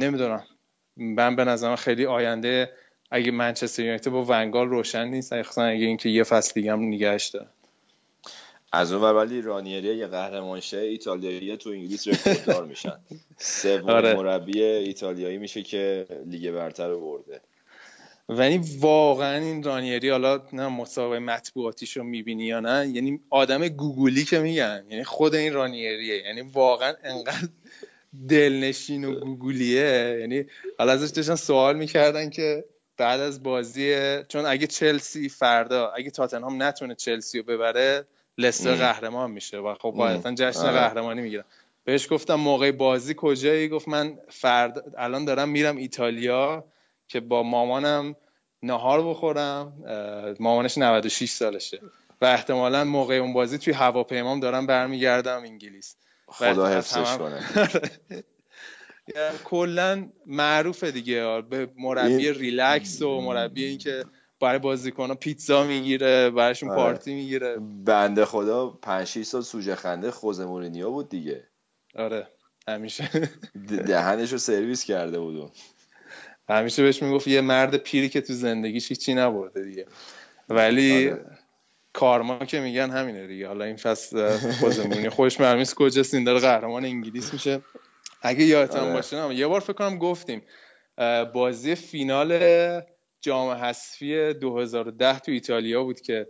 نمی‌دونم. من به نظرم خیلی آینده اگه منچستر یونایتد با ونگال روشن نیست. اگه اینکه یه فصل دیگه هم نگهش داره. از اون ولی رانیری یه قهرمان شه ایتالیایی تو انگلیس رکورددار میشن. سومین آره. مربی ایتالیایی میشه که لیگ برتر رو برده. ولی واقعا این رانیری حالا نه مسابقه مطبوعاتیش رو می‌بینی یا نه یعنی آدم گوگلی که میگن. یعنی خود این رانیریه. یعنی واقعا انقدر دلنشین و گوگلیه یعنی حالا ازش داشتن سوال می‌کردن که بعد از بازی چون اگه چلسی فردا اگه تاتنهام نتونه چلسی رو ببره لستر. قهرمان میشه و خب. قاعدتا جشن آره. قهرمانی می‌گیرن بهش گفتم موقع بازی کجایی گفت من فردا الان دارم میرم ایتالیا که با مامانم نهار بخورم مامانش 96 سالشه و احتمالا موقع اون بازی توی هواپیمام دارم برمیگردم انگلیس خدا حفظش کنه یعنی کلا معروفه دیگه به مربی ریلکس و مربی این برای بازیکن‌ها پیتزا می‌گیره براشون آره. پارتی می‌گیره بنده خدا 5 6 سال سوژه خنده خوزه مورینیو بود دیگه آره همیشه دهنش رو سرویس کرده بود. همیشه بهش می‌گفت یه مرد پیری که تو زندگیش هیچی نبرده دیگه ولی آره. کارما که میگن همینه دیگه حالا این فصل خوزمونی معلوم نیست کجاست این داره قهرمان انگلیس میشه اگه یادتان آره. باشه نه یه بار فکر کنم گفتیم بازی فینال جام حذفی 2010 تو ایتالیا بود که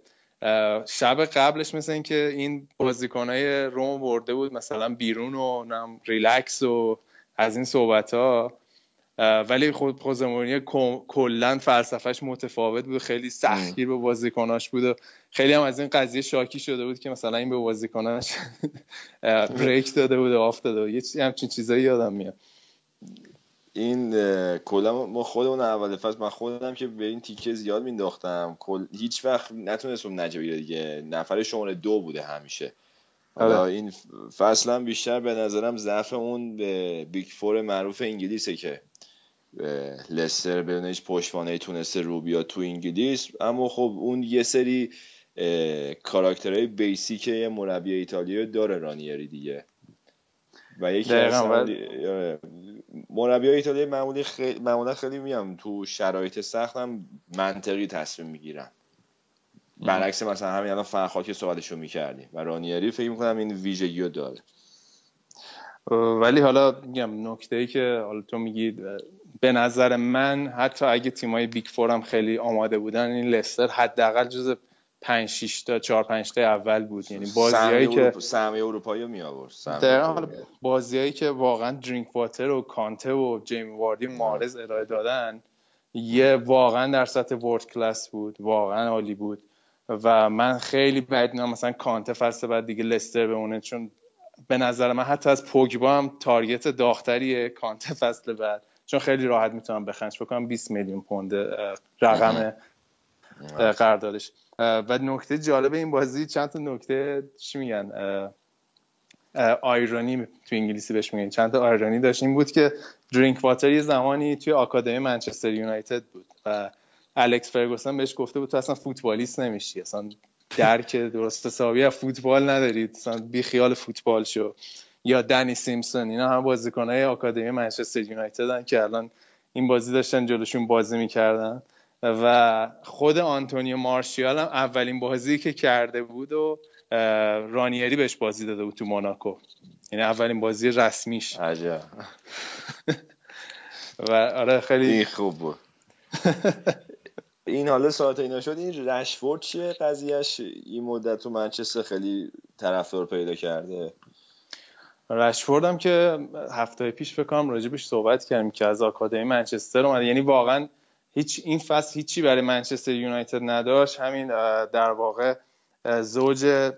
شب قبلش مثل این که این بازیکنهای روم برده بود مثلا بیرون و نم ریلکس و از این صحبت ها ولی خود خوزه کلا فلسفهش متفاوت بود خیلی سختگیر به بازیکناش بود و خیلی هم از این قضیه شاکی شده بود که مثلا این به بازیکناش break داده بود و off داده بود. یه چی- همچین چیزایی یادم میاد. این کلا ما خودمون اول فصل من خودم که به این تیکه زیاد مینداختم کل هیچ وقت نتونستم نجا دیگه. نفر شماره دو بوده همیشه. حالا آره. این فصل هم بیشتر به نظرم ضعف اون به big four معروف انگلیسه که لستر بدون هیچ پشتوانه تونسته رو بیاد تو انگلیس. اما خب اون یه سری کاراکترهای بیسیک مربی ایتالیایی داره رانیری دیگه. و یکی از آره. مربی ایتالیایی معمولی خیلی معمولا خیلی میام تو شرایط سخت هم منطقی تصمیم می‌گیرن. برعکس مثلا همین الان فرخا که صحبتشو می‌کردیم و رانیری فکر می‌کنم این ویژگی رو داره. ولی حالا میگم نکته ای که حالا تو میگی به نظر من حتی اگه تیمای big four هم خیلی آماده بودن این لستر حداقل جز 5 6 تا 4 5 تا اول بود. یعنی بازیایی که سهمیه اروپایی رو می آورد اروپایی. حالا بازیایی که واقعا درینک واتر و کانته و جیمی واردی مارز ارائه دادن یه واقعا در سطح world class بود. واقعا عالی بود. و من خیلی بعید می‌دونم مثلا کانته فصل بعد دیگه لستر بمونه چون به نظر من حتی از پوگبا هم تارگت داختریه کانته فصل بعد. چون خیلی راحت می‌تونم بخنش بکنم 20 میلیون پوند رقم قراردادش. و نکته جالب این بازی چند تا نکته چی میگن؟ آیرونی تو انگلیسی بهش میگن. چند تا آیرونی داشت. این بود که درینک واتر یه زمانی توی آکادمی منچستر یونایتد بود و الکس فرگوسن بهش گفته بود تو اصلا فوتبالیست نمیشی. اصلا درک درست حسابی از فوتبال ندارید اصلا بی خیال فوتبال شو. یا دنی سیمپسون. اینا هم بازیکنهای آکادمی منچستر یونایتدن که الان این بازی داشتن جلوشون بازی می‌کردن. و خود آنتونیو مارشیال هم اولین بازی که کرده بود و رانیری بهش بازی داده بود تو موناکو. یعنی اولین بازی رسمیش. عجب. و آره خیلی این خوب بود. این حالا ساعت اینا شد این رشفورد چیه قضیهش این مدت تو منچستر خیلی طرفدار پیدا کرده. رشفورد هم که هفته پیش فکر کنم راجبش صحبت کردیم که از آکادمی منچستر اومده. یعنی واقعا هیچ این فصل هیچی برای منچستر یونایتد نداشت. همین در واقع زوج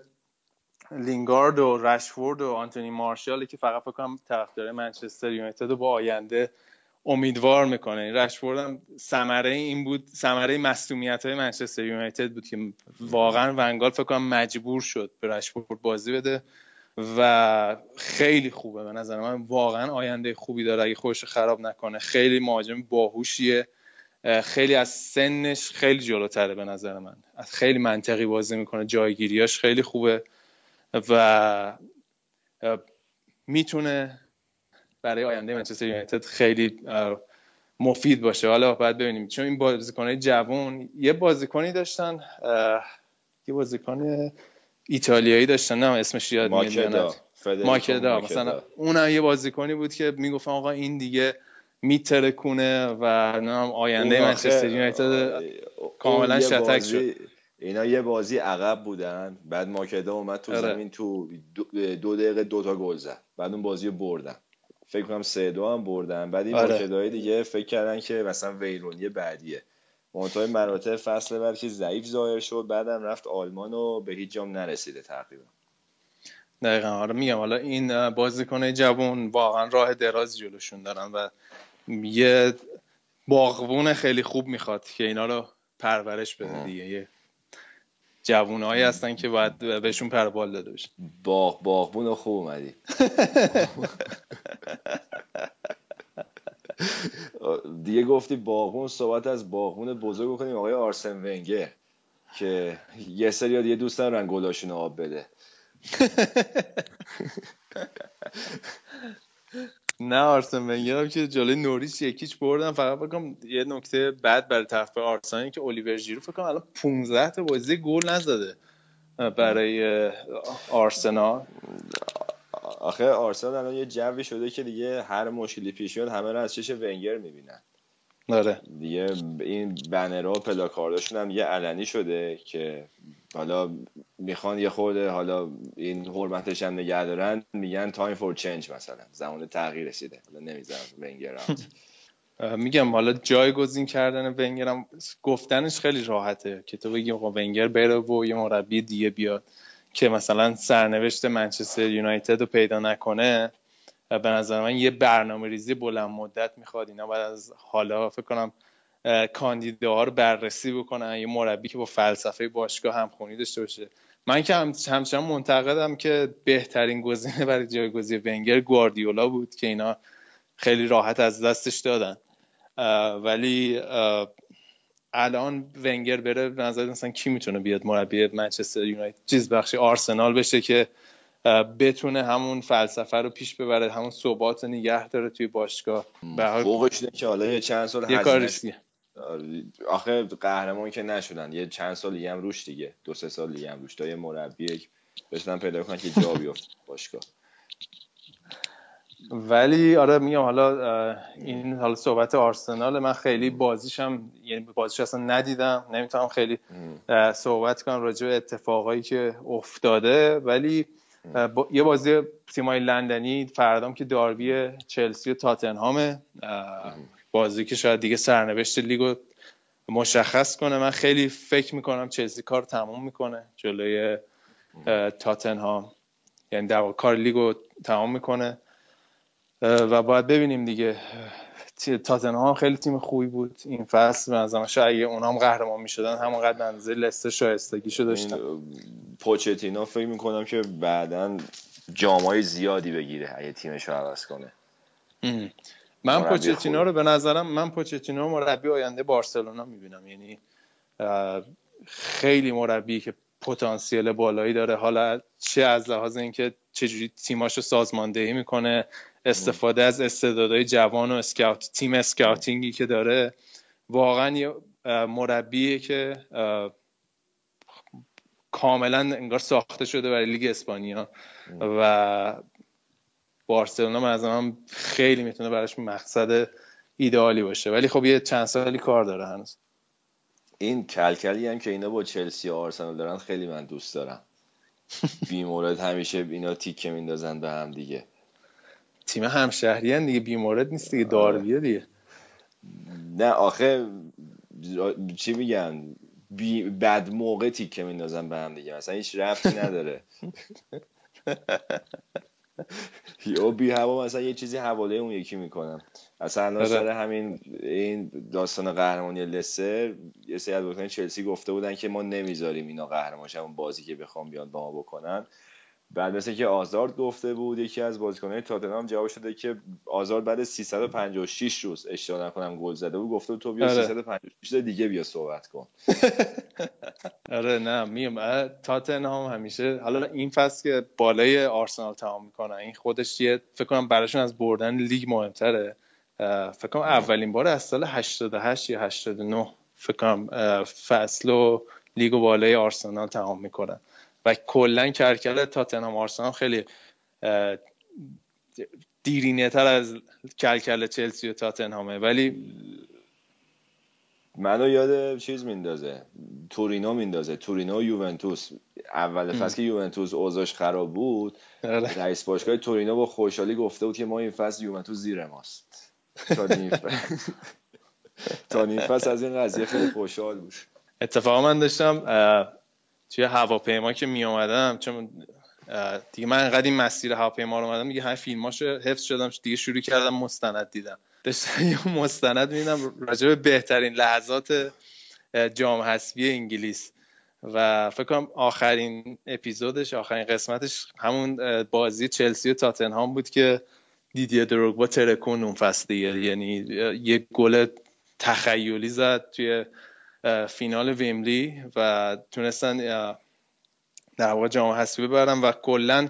لینگارد و رشفورد و آنتونی مارشال که فقط فکر کنم طرفدار منچستر یونایتد رو با آینده امیدوار می‌کنه. این رشفورد هم ثمره این بود ثمره مصونیت های منچستر یونایتد بود که واقعا ونگال فکر کنم مجبور شد به رشفورد بازی بده و خیلی خوبه. به نظر من واقعا آینده خوبی داره. اگه خودش رو خراب نکنه خیلی مهاجم باهوشیه. اه، خیلی از سنش خیلی جلوتره به نظر من. خیلی منطقی بازی می‌کنه جایگیریاش خیلی خوبه و می‌تونه برای آینده منچستر یونایتد خیلی مفید باشه. حالا باید ببینیم. چون این بازیکنهای جوان یه بازیکنی داشتن یه بازیکن ایتالیایی داشتن. نه اسمش یاد میاد ماکدا. مثلا اونم یه بازیکنی بود که می‌گفتن آقا این دیگه میترکونه و نام آینده منچستر یونایتد کاملا شتک بازی- اینا یه بازی عقب بودن بعد ماکدا اومد تو آره. زمین تو دو, دقیقه دوتا گل زد. بعد اون بازی رو بردن. فکر کنم سه دو هم بردن. بعد این آره. دیگه فکر کردن که مثلا ویرونی بعدیه. منتهای مراتب فصل بعد که ضعیف ظاهر شد بعدم رفت آلمان و به هیچ جام نرسیده تقریبا. دقیقا. حالا میگم حالا این بازیکنه جوان واقعا راه دراز جلوشون دارن و یه باغبون خیلی خوب می‌خواد که اینا رو پرورش بده دیگه. یه جوونهایی هستن که باید بهشون پربال داده بشه باغ باغبون خوب اومدی. دیگه گفتی باغبون صحبت از باغبون بزرگ بکنیم آقای آرسن ونگر که یه سری دیگه دوست دارن گلاشون آب بده. نه آرسن ونگر هم که جلوی نوریچ یکیچ بردن فقط بگم یه نکته بعد برای طرف آرسنال که الیور ژیرو فکر کنم الان 15 تا بازی گل نزده برای آرسنال. آخه آرسنال الان یه جوی شده که دیگه هر مشکلی پیش میاد همه رو از چش ونگر می‌بینن. آره. دیگه این بنرها و پلاکارداشون هم یه علنی شده که حالا می‌خوان یه خورده حالا این حرمتش هم نگه دارن میگن تایم فور چنج مثلا زمان تغییر رسیده. حالا نمی‌ذارم ونگر میگم حالا جایگزین کردن ونگر گفتنش خیلی راحته که تو بگی آقا ونگر بره و یه مربی دیگه بیاد که مثلا سرنوشت منچستر یونایتد رو پیدا نکنه. به نظر من یه برنامه ریزی بلند مدت می‌خواد. اینا بعد از حالا فکر کنم کاندیداها رو بررسی بکنن. یه مربی که با فلسفه باشگاه همخونی داشته باشه. من که هم همچنان منتقدم که بهترین گزینه برای جایگزین ونگر گواردیولا بود که اینا خیلی راحت از دستش دادن. ولی الان ونگر بره به نظر مثلا کی می‌تونه بیاد مربی منچستر یونایتد؟ چیز بخشی آرسنال بشه که بتونه همون فلسفه رو پیش ببره همون ثبات نگه داره توی باشگاه. به فوقش که حالا یه چند سال یه کار آخه قهرمان که نشدن. یه چند سال دیگه هم روش دیگه. دو سه سال دیگه هم روش. تا یه مربی بتونن پیدا کنن که جا بیفته باشگاه. ولی آره میگم حالا این حالا صحبت آرسنال من خیلی بازیشم یعنی بازیش اصلا ندیدم. نمی‌تونم خیلی صحبت کنم راجع به اتفاقایی که افتاده. ولی با یه بازی تیمای لندنی فردام که داربی چلسی و تاتنهامه بازی که شاید دیگه سرنوشت لیگو مشخص کنه. من خیلی فکر می‌کنم چلسی کار تموم می‌کنه. جلوی تاتنهام. یعنی در کار لیگو تمام می‌کنه. و باید ببینیم دیگه. تاتنهام خیلی تیم خوبی بود. این فصل به نظرم شاید اگه اونها هم قهرمان می‌شدن همونقدر اندازه لستر شایستگیشو داشتن. پوچتینو فکر می‌کنم که بعدا جامای زیادی بگیره اگه تیمش رو عوض کنه. من پوچتینو رو به نظرم من پوچتینو مربی آینده بارسلونا می‌بینم. یعنی خیلی مربی که پتانسیل بالایی داره. حالا چه از لحاظ اینکه چجوری تیماشو سازماندهی می‌کنه استفاده از استعدادهای جوان و اسکاوت تیم اسکاوتینگی که داره واقعا یه مربیه که کاملا انگار ساخته شده برای لیگ اسپانیا. و بارسلونا من هم خیلی می‌تونه براش مقصد ایدئالی باشه. ولی خب یه چند سالی کار داره هنوز. این کلکلی هم که اینا با چلسی و آرسنال دارن خیلی من دوست دارم. بیمورد همیشه اینا تیکه میندازن به هم دیگه. تیم همشهری هم دیگه بیمورد نیست دیگه داربیه دیگه. نه آخه چی میگن؟ بی بد موقع تیکه میندازن به هم دیگه. مثلا هیچ رفتی نداره. یا بی هوا مثلا یه چیزی حواله اون یکی می‌کنم. اصلا سر همین این داستان قهرمانی لستر یه سری از چلسی گفته بودن که ما نمی‌ذاریم اینا قهرمان اون بازی که بخوام بیان با ما بکنن. بعد مثل که آزارد گفته بود یکی از بازیکنان تاتنهام جواب شده که آزارد بعد 356 روز اشتباه نکنم گل زده بود گفته بود تو بیا آره. 356 روز دیگه بیا صحبت کن. آره نه میم تاتنهام همیشه حالا این فصل که بالای آرسنال تمام می‌کنن این خودش یه فکر کنم براشون از بردن لیگ مهمتره. فکر کنم اولین بار از سال 88 یا 89 فکر کنم فصل و لیگ و بالای آرسنال تمام می‌کنن و کلا کرکل تاتنهام آرسنال خیلی دیرینه تر از کلکل چلسی و تاتنهامه. ولی منو یاد چیز میندازه تورینو میندازه. تورینو و یوونتوس. اول فصل که یوونتوس اوضاعش خراب بود آره. رئیس باشگاه تورینو با خوشحالی گفته بود که ما این فصل یوونتوس زیر ماست. تا نیم فصل تا نیم فصل از این قضیه خیلی خوشحال بود. اتفاقا من داشتم توی هواپیما که می اومدم چون دیگه من انقدر این مسیر هواپیما رو اومدم دیگه همه فیلماشو حفظ شدم دیگه شروع کردم مستند دیدم داشتم یه مستند میدم راجع به بهترین لحظات جام حذفی انگلیس. و فکر کنم آخرین اپیزودش آخرین قسمتش همون بازی چلسی و تاتنهام بود که دیدیه دروگبا ترکون اون فصل یعنی یه گل تخیلی زد توی فینال ویملی و تونستن در واقع جام حذفی ببرن و کلا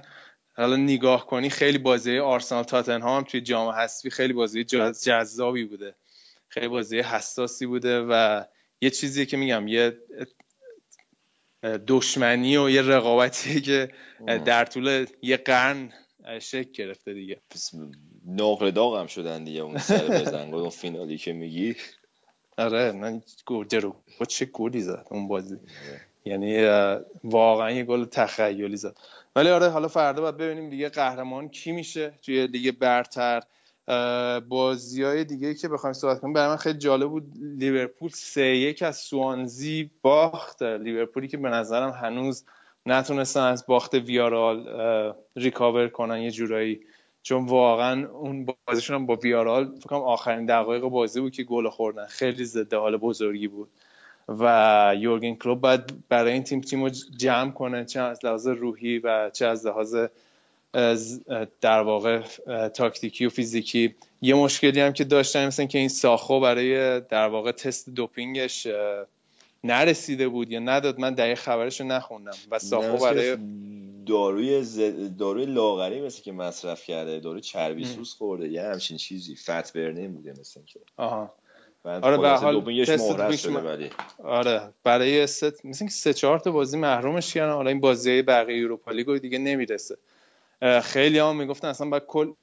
حالا نگاه کنی خیلی بازی آرسنال تاتنهام توی جام حذفی خیلی بازی جذابی بوده. خیلی بازی حساسی بوده و یه چیزی که میگم یه دشمنی و یه رقابتی که در طول یه قرن شکل گرفته دیگه. نقل داغ هم شدن دیگه اون سر بزن اون فینالی که میگی. آره من رو با چه گلی زد اون بازی. یعنی واقعا یه گل تخیلی زد. ولی آره حالا فردا باید ببینیم دیگه قهرمان کی میشه توی دیگه برتر. بازی های دیگه که بخوایم صحبت کنیم برای من خیلی جالب بود لیورپول سه یک از سوانزی باخت لیورپولی که به نظرم هنوز نتونستن از باخت ویارال ریکاور کنن. یه جورایی چون واقعا اون بازیشون هم با ویارال فکر آخرین دقایق بازی بود که گل خوردن. خیلی ضد حال بزرگی بود. و یورگن کلوب باید برای این تیم تیم رو جمع کنه چه از لحاظ روحی و چه از لحاظ در واقع تاکتیکی و فیزیکی. یه مشکلی هم که داشتن مثل که این ساخو برای در واقع تست دوپینگش نرسیده بود یا نداد من دقیق خبرش رو نخوندم. و ساخو برای داروی ز... داروی لاغری مثل که مصرف کرده داروی چربی. سوز خورده یه همچین چیزی فت برنین بوده مثل که آها. آره، به حال شده م- ولی. آره برای ست مثل که سه چهار تا بازی محرومش کردن حالا این بازی بقیه اروپا لیگ دیگه نمی‌رسه. خیلی هم می‌گفتن اصلا باید کل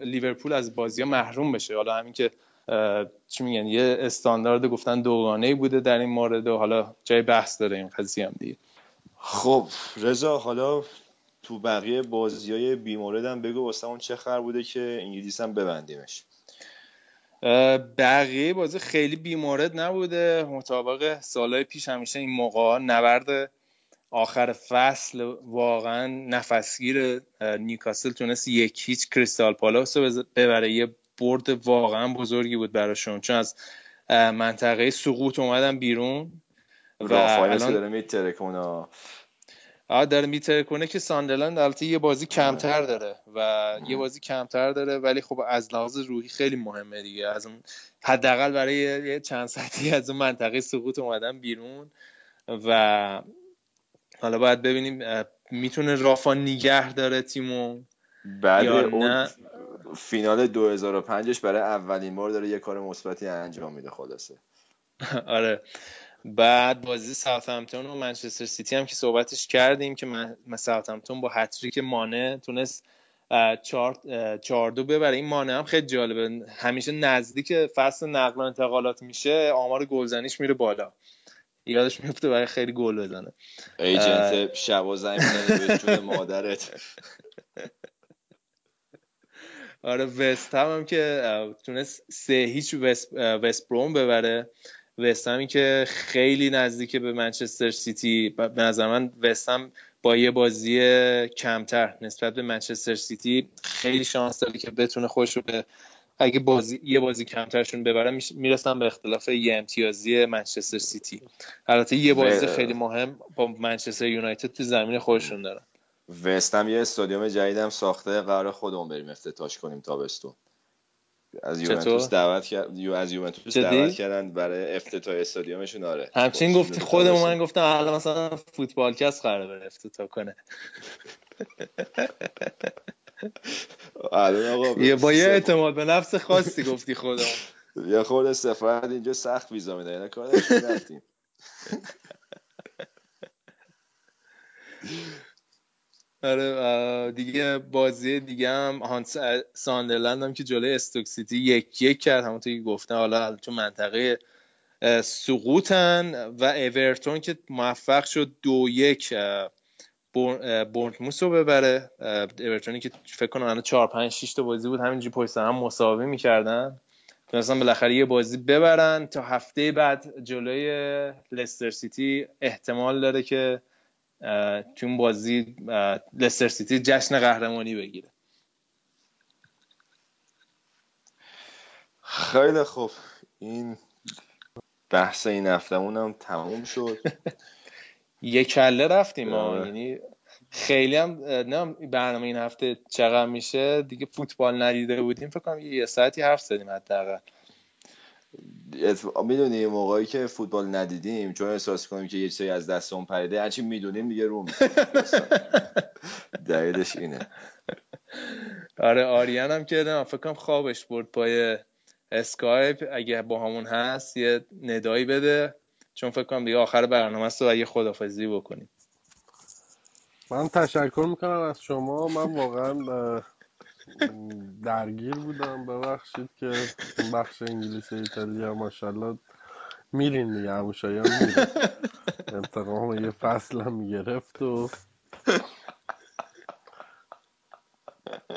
لیورپول از بازی ها محروم بشه. حالا همین که چی میگن یه استاندارد گفتن دوگانه ای بوده در این مورد و حالا جای بحث داره این قضیه هم دیگه. خب رضا حالا تو بقیه بازی های بیمورد هم بگو واسه اون چه خبر بوده که انگلیس هم ببندیمش. بقیه بازی خیلی بیمورد نبوده. مطابق سالهای پیش همیشه این موقع نبرد آخر فصل واقعا نفسگیر نیوکاسل تونست یک هیچ کریستال پالاس رو ببره. یه برد واقعا بزرگی بود براشون. چون از منطقه سقوط اومدن بیرون و الان داره آه داره میتره کنه که ساندرلند البته یه بازی. کمتر داره و یه بازی کمتر داره ولی خب از لحاظ روحی خیلی مهمه دیگه. از اون حداقل برای یه چند ساعتی از اون منطقه سقوط اومدن بیرون و حالا باید ببینیم می‌تونه رافا نگه داره تیمو بعد اون فینال 2005ش برای اولین بار داره یه کار مثبتی انجام میده خلاصه. آره. بعد بازی ساوثهمپتون و منچستر سیتی هم که صحبتش کردیم که ساوثهمپتون با هتریک مانه تونست چهار چهار دو ببره. این مانه هم خیلی جالبه. همیشه نزدیک فصل نقل و انتقالات میشه آمار گلزنیش میره بالا. یادش میفته برای خیلی گل بزنه. agent شب و زنگ می‌زنه به جون مادرت. آره وست هم, هم که تونست سه هیچ وست, وست بروم ببره. وست همی که خیلی نزدیک به منچستر سیتی. به نظر من وست هم با یه بازی کمتر نسبت به منچستر سیتی خیلی شانس داره که بتونه خودش رو به اگه بازی یه بازی کمترشون ببرن می‌رسن به اختلاف یه امتیازی منچستر سیتی. البته یه بازی خیلی. مهم با منچستر یونایتد تو زمین خودشون دارن. وست هم یه استادیوم جدیدم ساخته قرار خودمون بریم افتتاحش کنیم تابستون. از یوونتوس دعوت کرد یو از یوونتوس دعوت کردن برای افتتاح استادیومشون آره. همچین بازیشون گفتی تو خودمون من گفتم الان مثلا فوتبالکست قراره بره افتتاح کنه. الان آقا یه با یه. اعتماد به نفس خاصی گفتی خودمون. یه خورده سفارت اینجا سخت ویزا میده اینا کار داشتیم رفتیم. آره دیگه بازی دیگه هم هانس ساندرلند هم که جلوی استوک سیتی یک یک کرد همونطور که گفتن حالا تو منطقه سقوطن و اورتون که موفق شد دو یک بورنموس رو ببره. اورتونی که فکر کنم الان 4 5 6 تا بازی بود همینجوری پشت هم مساوی می‌کردن. تونستن بالاخره یه بازی ببرن تا هفته بعد جلوی لستر سیتی احتمال داره که تو اون بازی لستر سیتی جشن قهرمانی بگیره. خیلی خوب. این بحث این هفتمون هم تموم شد. یه کله رفتیم ما آره. یعنی خیلی هم نه برنامه این هفته چقدر میشه؟ دیگه فوتبال ندیده بودیم. فکر کنم یه ساعتی حرف زدیم حداقل. می‌دونی موقعی که فوتبال ندیدیم چون احساس کنیم که یه چیزی از دستمون پریده هرچی می‌دونیم دیگه رو دلیلش اینه. آره آریان هم که فکر کنم خوابش برد پای اسکایپ. اگه با همون هست یه ندایی بده. چون فکر کنم دیگه آخر برنامه است و اگه خدافزی بکنیم. من تشکر می‌کنم از شما. من واقعا درگیر بودم ببخشید که بخش انگلیسی ایتالیا ماشاءالله میرین دیگه همون شایان میره انتقام یه فصل هم گرفت و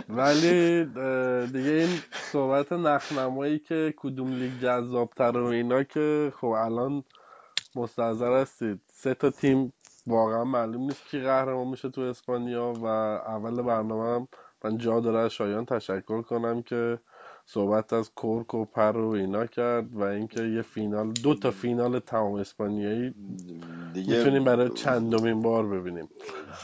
ولی دیگه این صحبت نخنمایی که کدوم لیگ جذابتر و اینا که خب الان مستحضر هستید. سه تا تیم واقعا معلوم نیست کی قهرمان میشه تو اسپانیا و اول برنامه هم من جا داره از شایان تشکر کنم که صحبت از کرک و پر و اینا کرد و اینکه یه فینال دو تا فینال تمام اسپانیایی دیگه می‌تونیم برای چندمین بار ببینیم.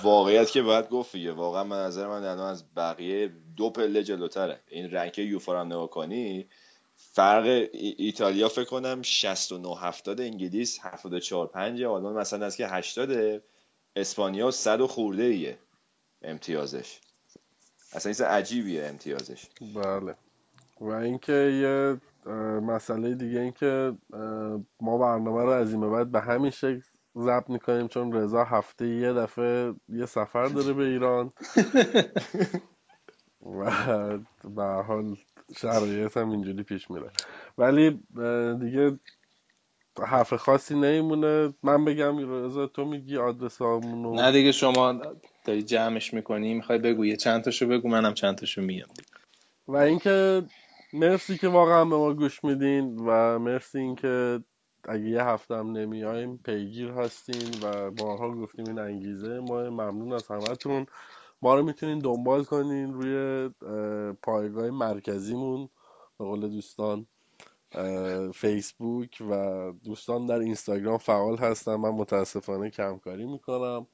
واقعیت که باید گفت دیگه واقعا من نظر من الان از بقیه دو پله جلوتره. این رنک یوفا رو نگاه کنی فرق ای- ایتالیا فکر کنم 69 70 انگلیس 74 5 آلمان مثلا از که 80 اسپانیا 100 و خورده ایه امتیازش. اصلا چیز عجیبیه امتیازش. بله. و اینکه یه مسئله دیگه اینکه ما برنامه رو از این به بعد به همین شکل ضبط می‌کنیم چون رضا هفته یه دفعه یه سفر داره به ایران. و به حال شرایط هم اینجوری پیش میره. ولی دیگه حرف خاصی نمیمونه. من بگم رضا تو میگی آدرس همونو نه دیگه شما داری جمعش می‌کنی می‌خوای بگو یه چند تاشو بگو منم چند تاشو میگم. و اینکه مرسی که واقعا به ما گوش میدین و مرسی اینکه اگه یه هفته هم نمیایم پیگیر هستین و بارها گفتیم این انگیزه. ما ممنون از همتون. ما رو می‌تونین دنبال کنین روی اه، پایگاه مرکزیمون. به قول دوستان فیسبوک و دوستان در اینستاگرام فعال هستن من متاسفانه کمکاری می‌کنم.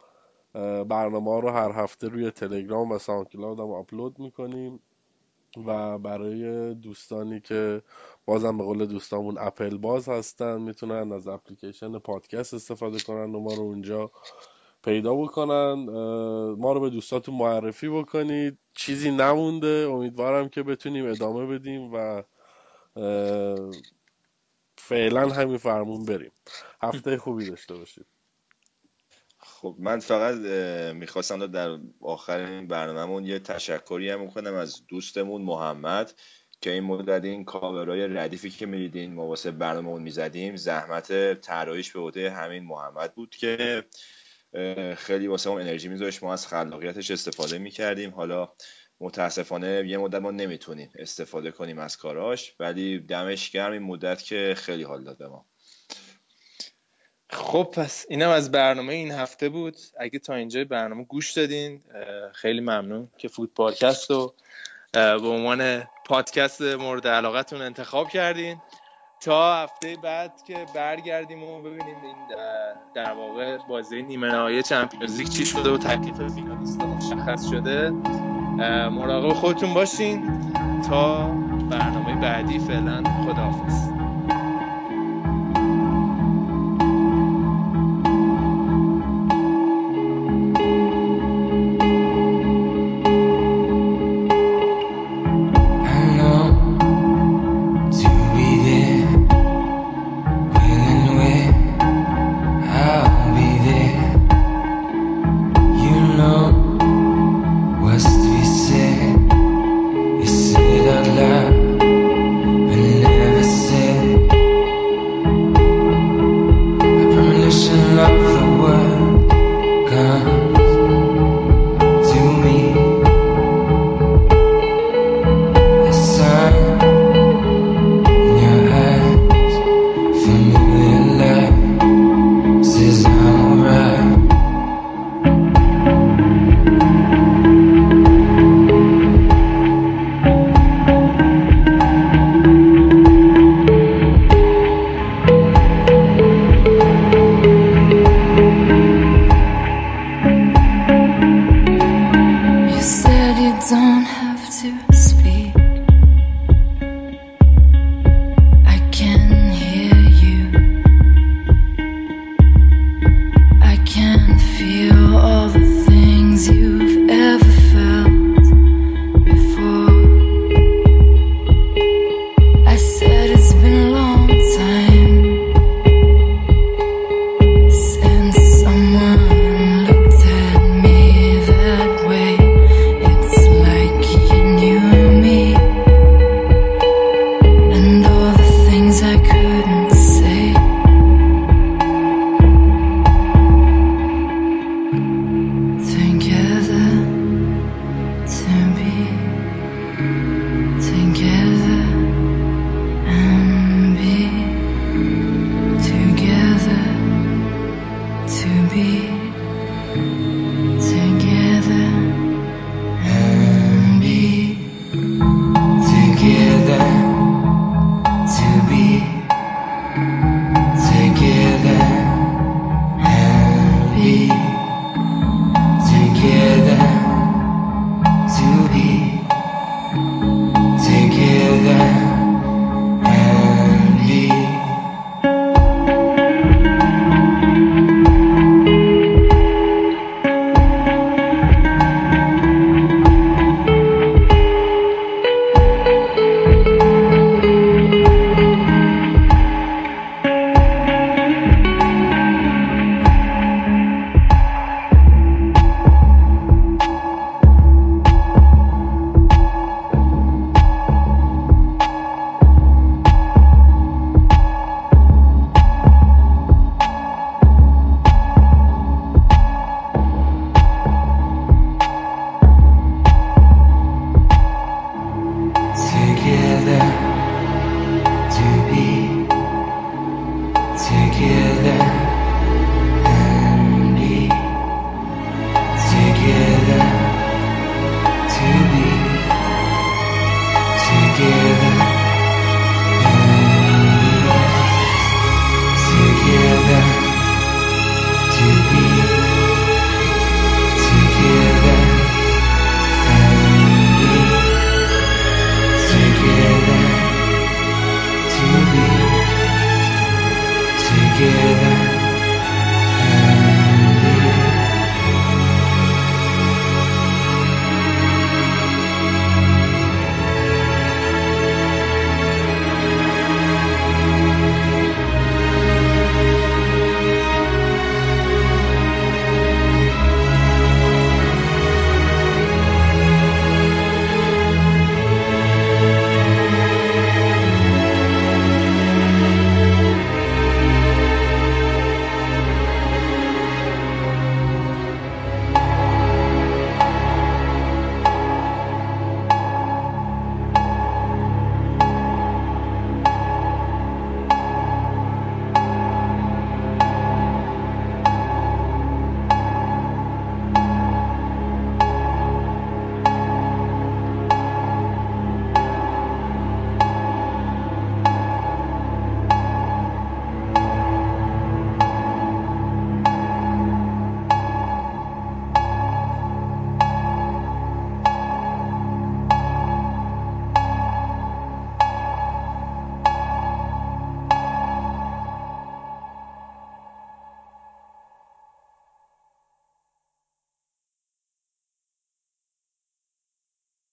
برنامه رو هر هفته روی تلگرام و ساوندکلاود هم آپلود می‌کنیم و برای دوستانی که بازم به قول دوستامون اپل باز هستن می‌تونن از اپلیکیشن پادکست استفاده کنن و ما رو اونجا پیدا بکنن. ما رو به دوستاتون معرفی بکنید. چیزی نمونده. امیدوارم که بتونیم ادامه بدیم و فعلا همین فرمون بریم. هفته خوبی داشته باشید. خب من فقط می‌خواستم در آخر این برنامهمون یه تشکری هم می‌کنم از دوستمون محمد که این مدت این کاورای ردیفی که می‌دیدین ما واسه برنامهمون می‌زدیم زحمت طراحیش به عهده همین محمد بود که خیلی واسه اون انرژی میذاشت. ما از خلاقیتش استفاده می‌کردیم. حالا متاسفانه یه مدت ما نمی‌تونیم استفاده کنیم از کاراش ولی دمش گرم این مدت که خیلی حال داد به ما. خب پس اینم از برنامه این هفته بود. اگه تا اینجا برنامه گوش دادین خیلی ممنون که فوتبالکست رو به عنوان پادکست مورد علاقتون انتخاب کردین. تا هفته بعد که برگردیم و ببینیم این در واقع بازی نیمه نهایی چمپیونز لیگ چی شده و تکلیف فینالیستا مشخص شده. مراقب خودتون باشین. تا برنامه بعدی فعلا خداحافظ.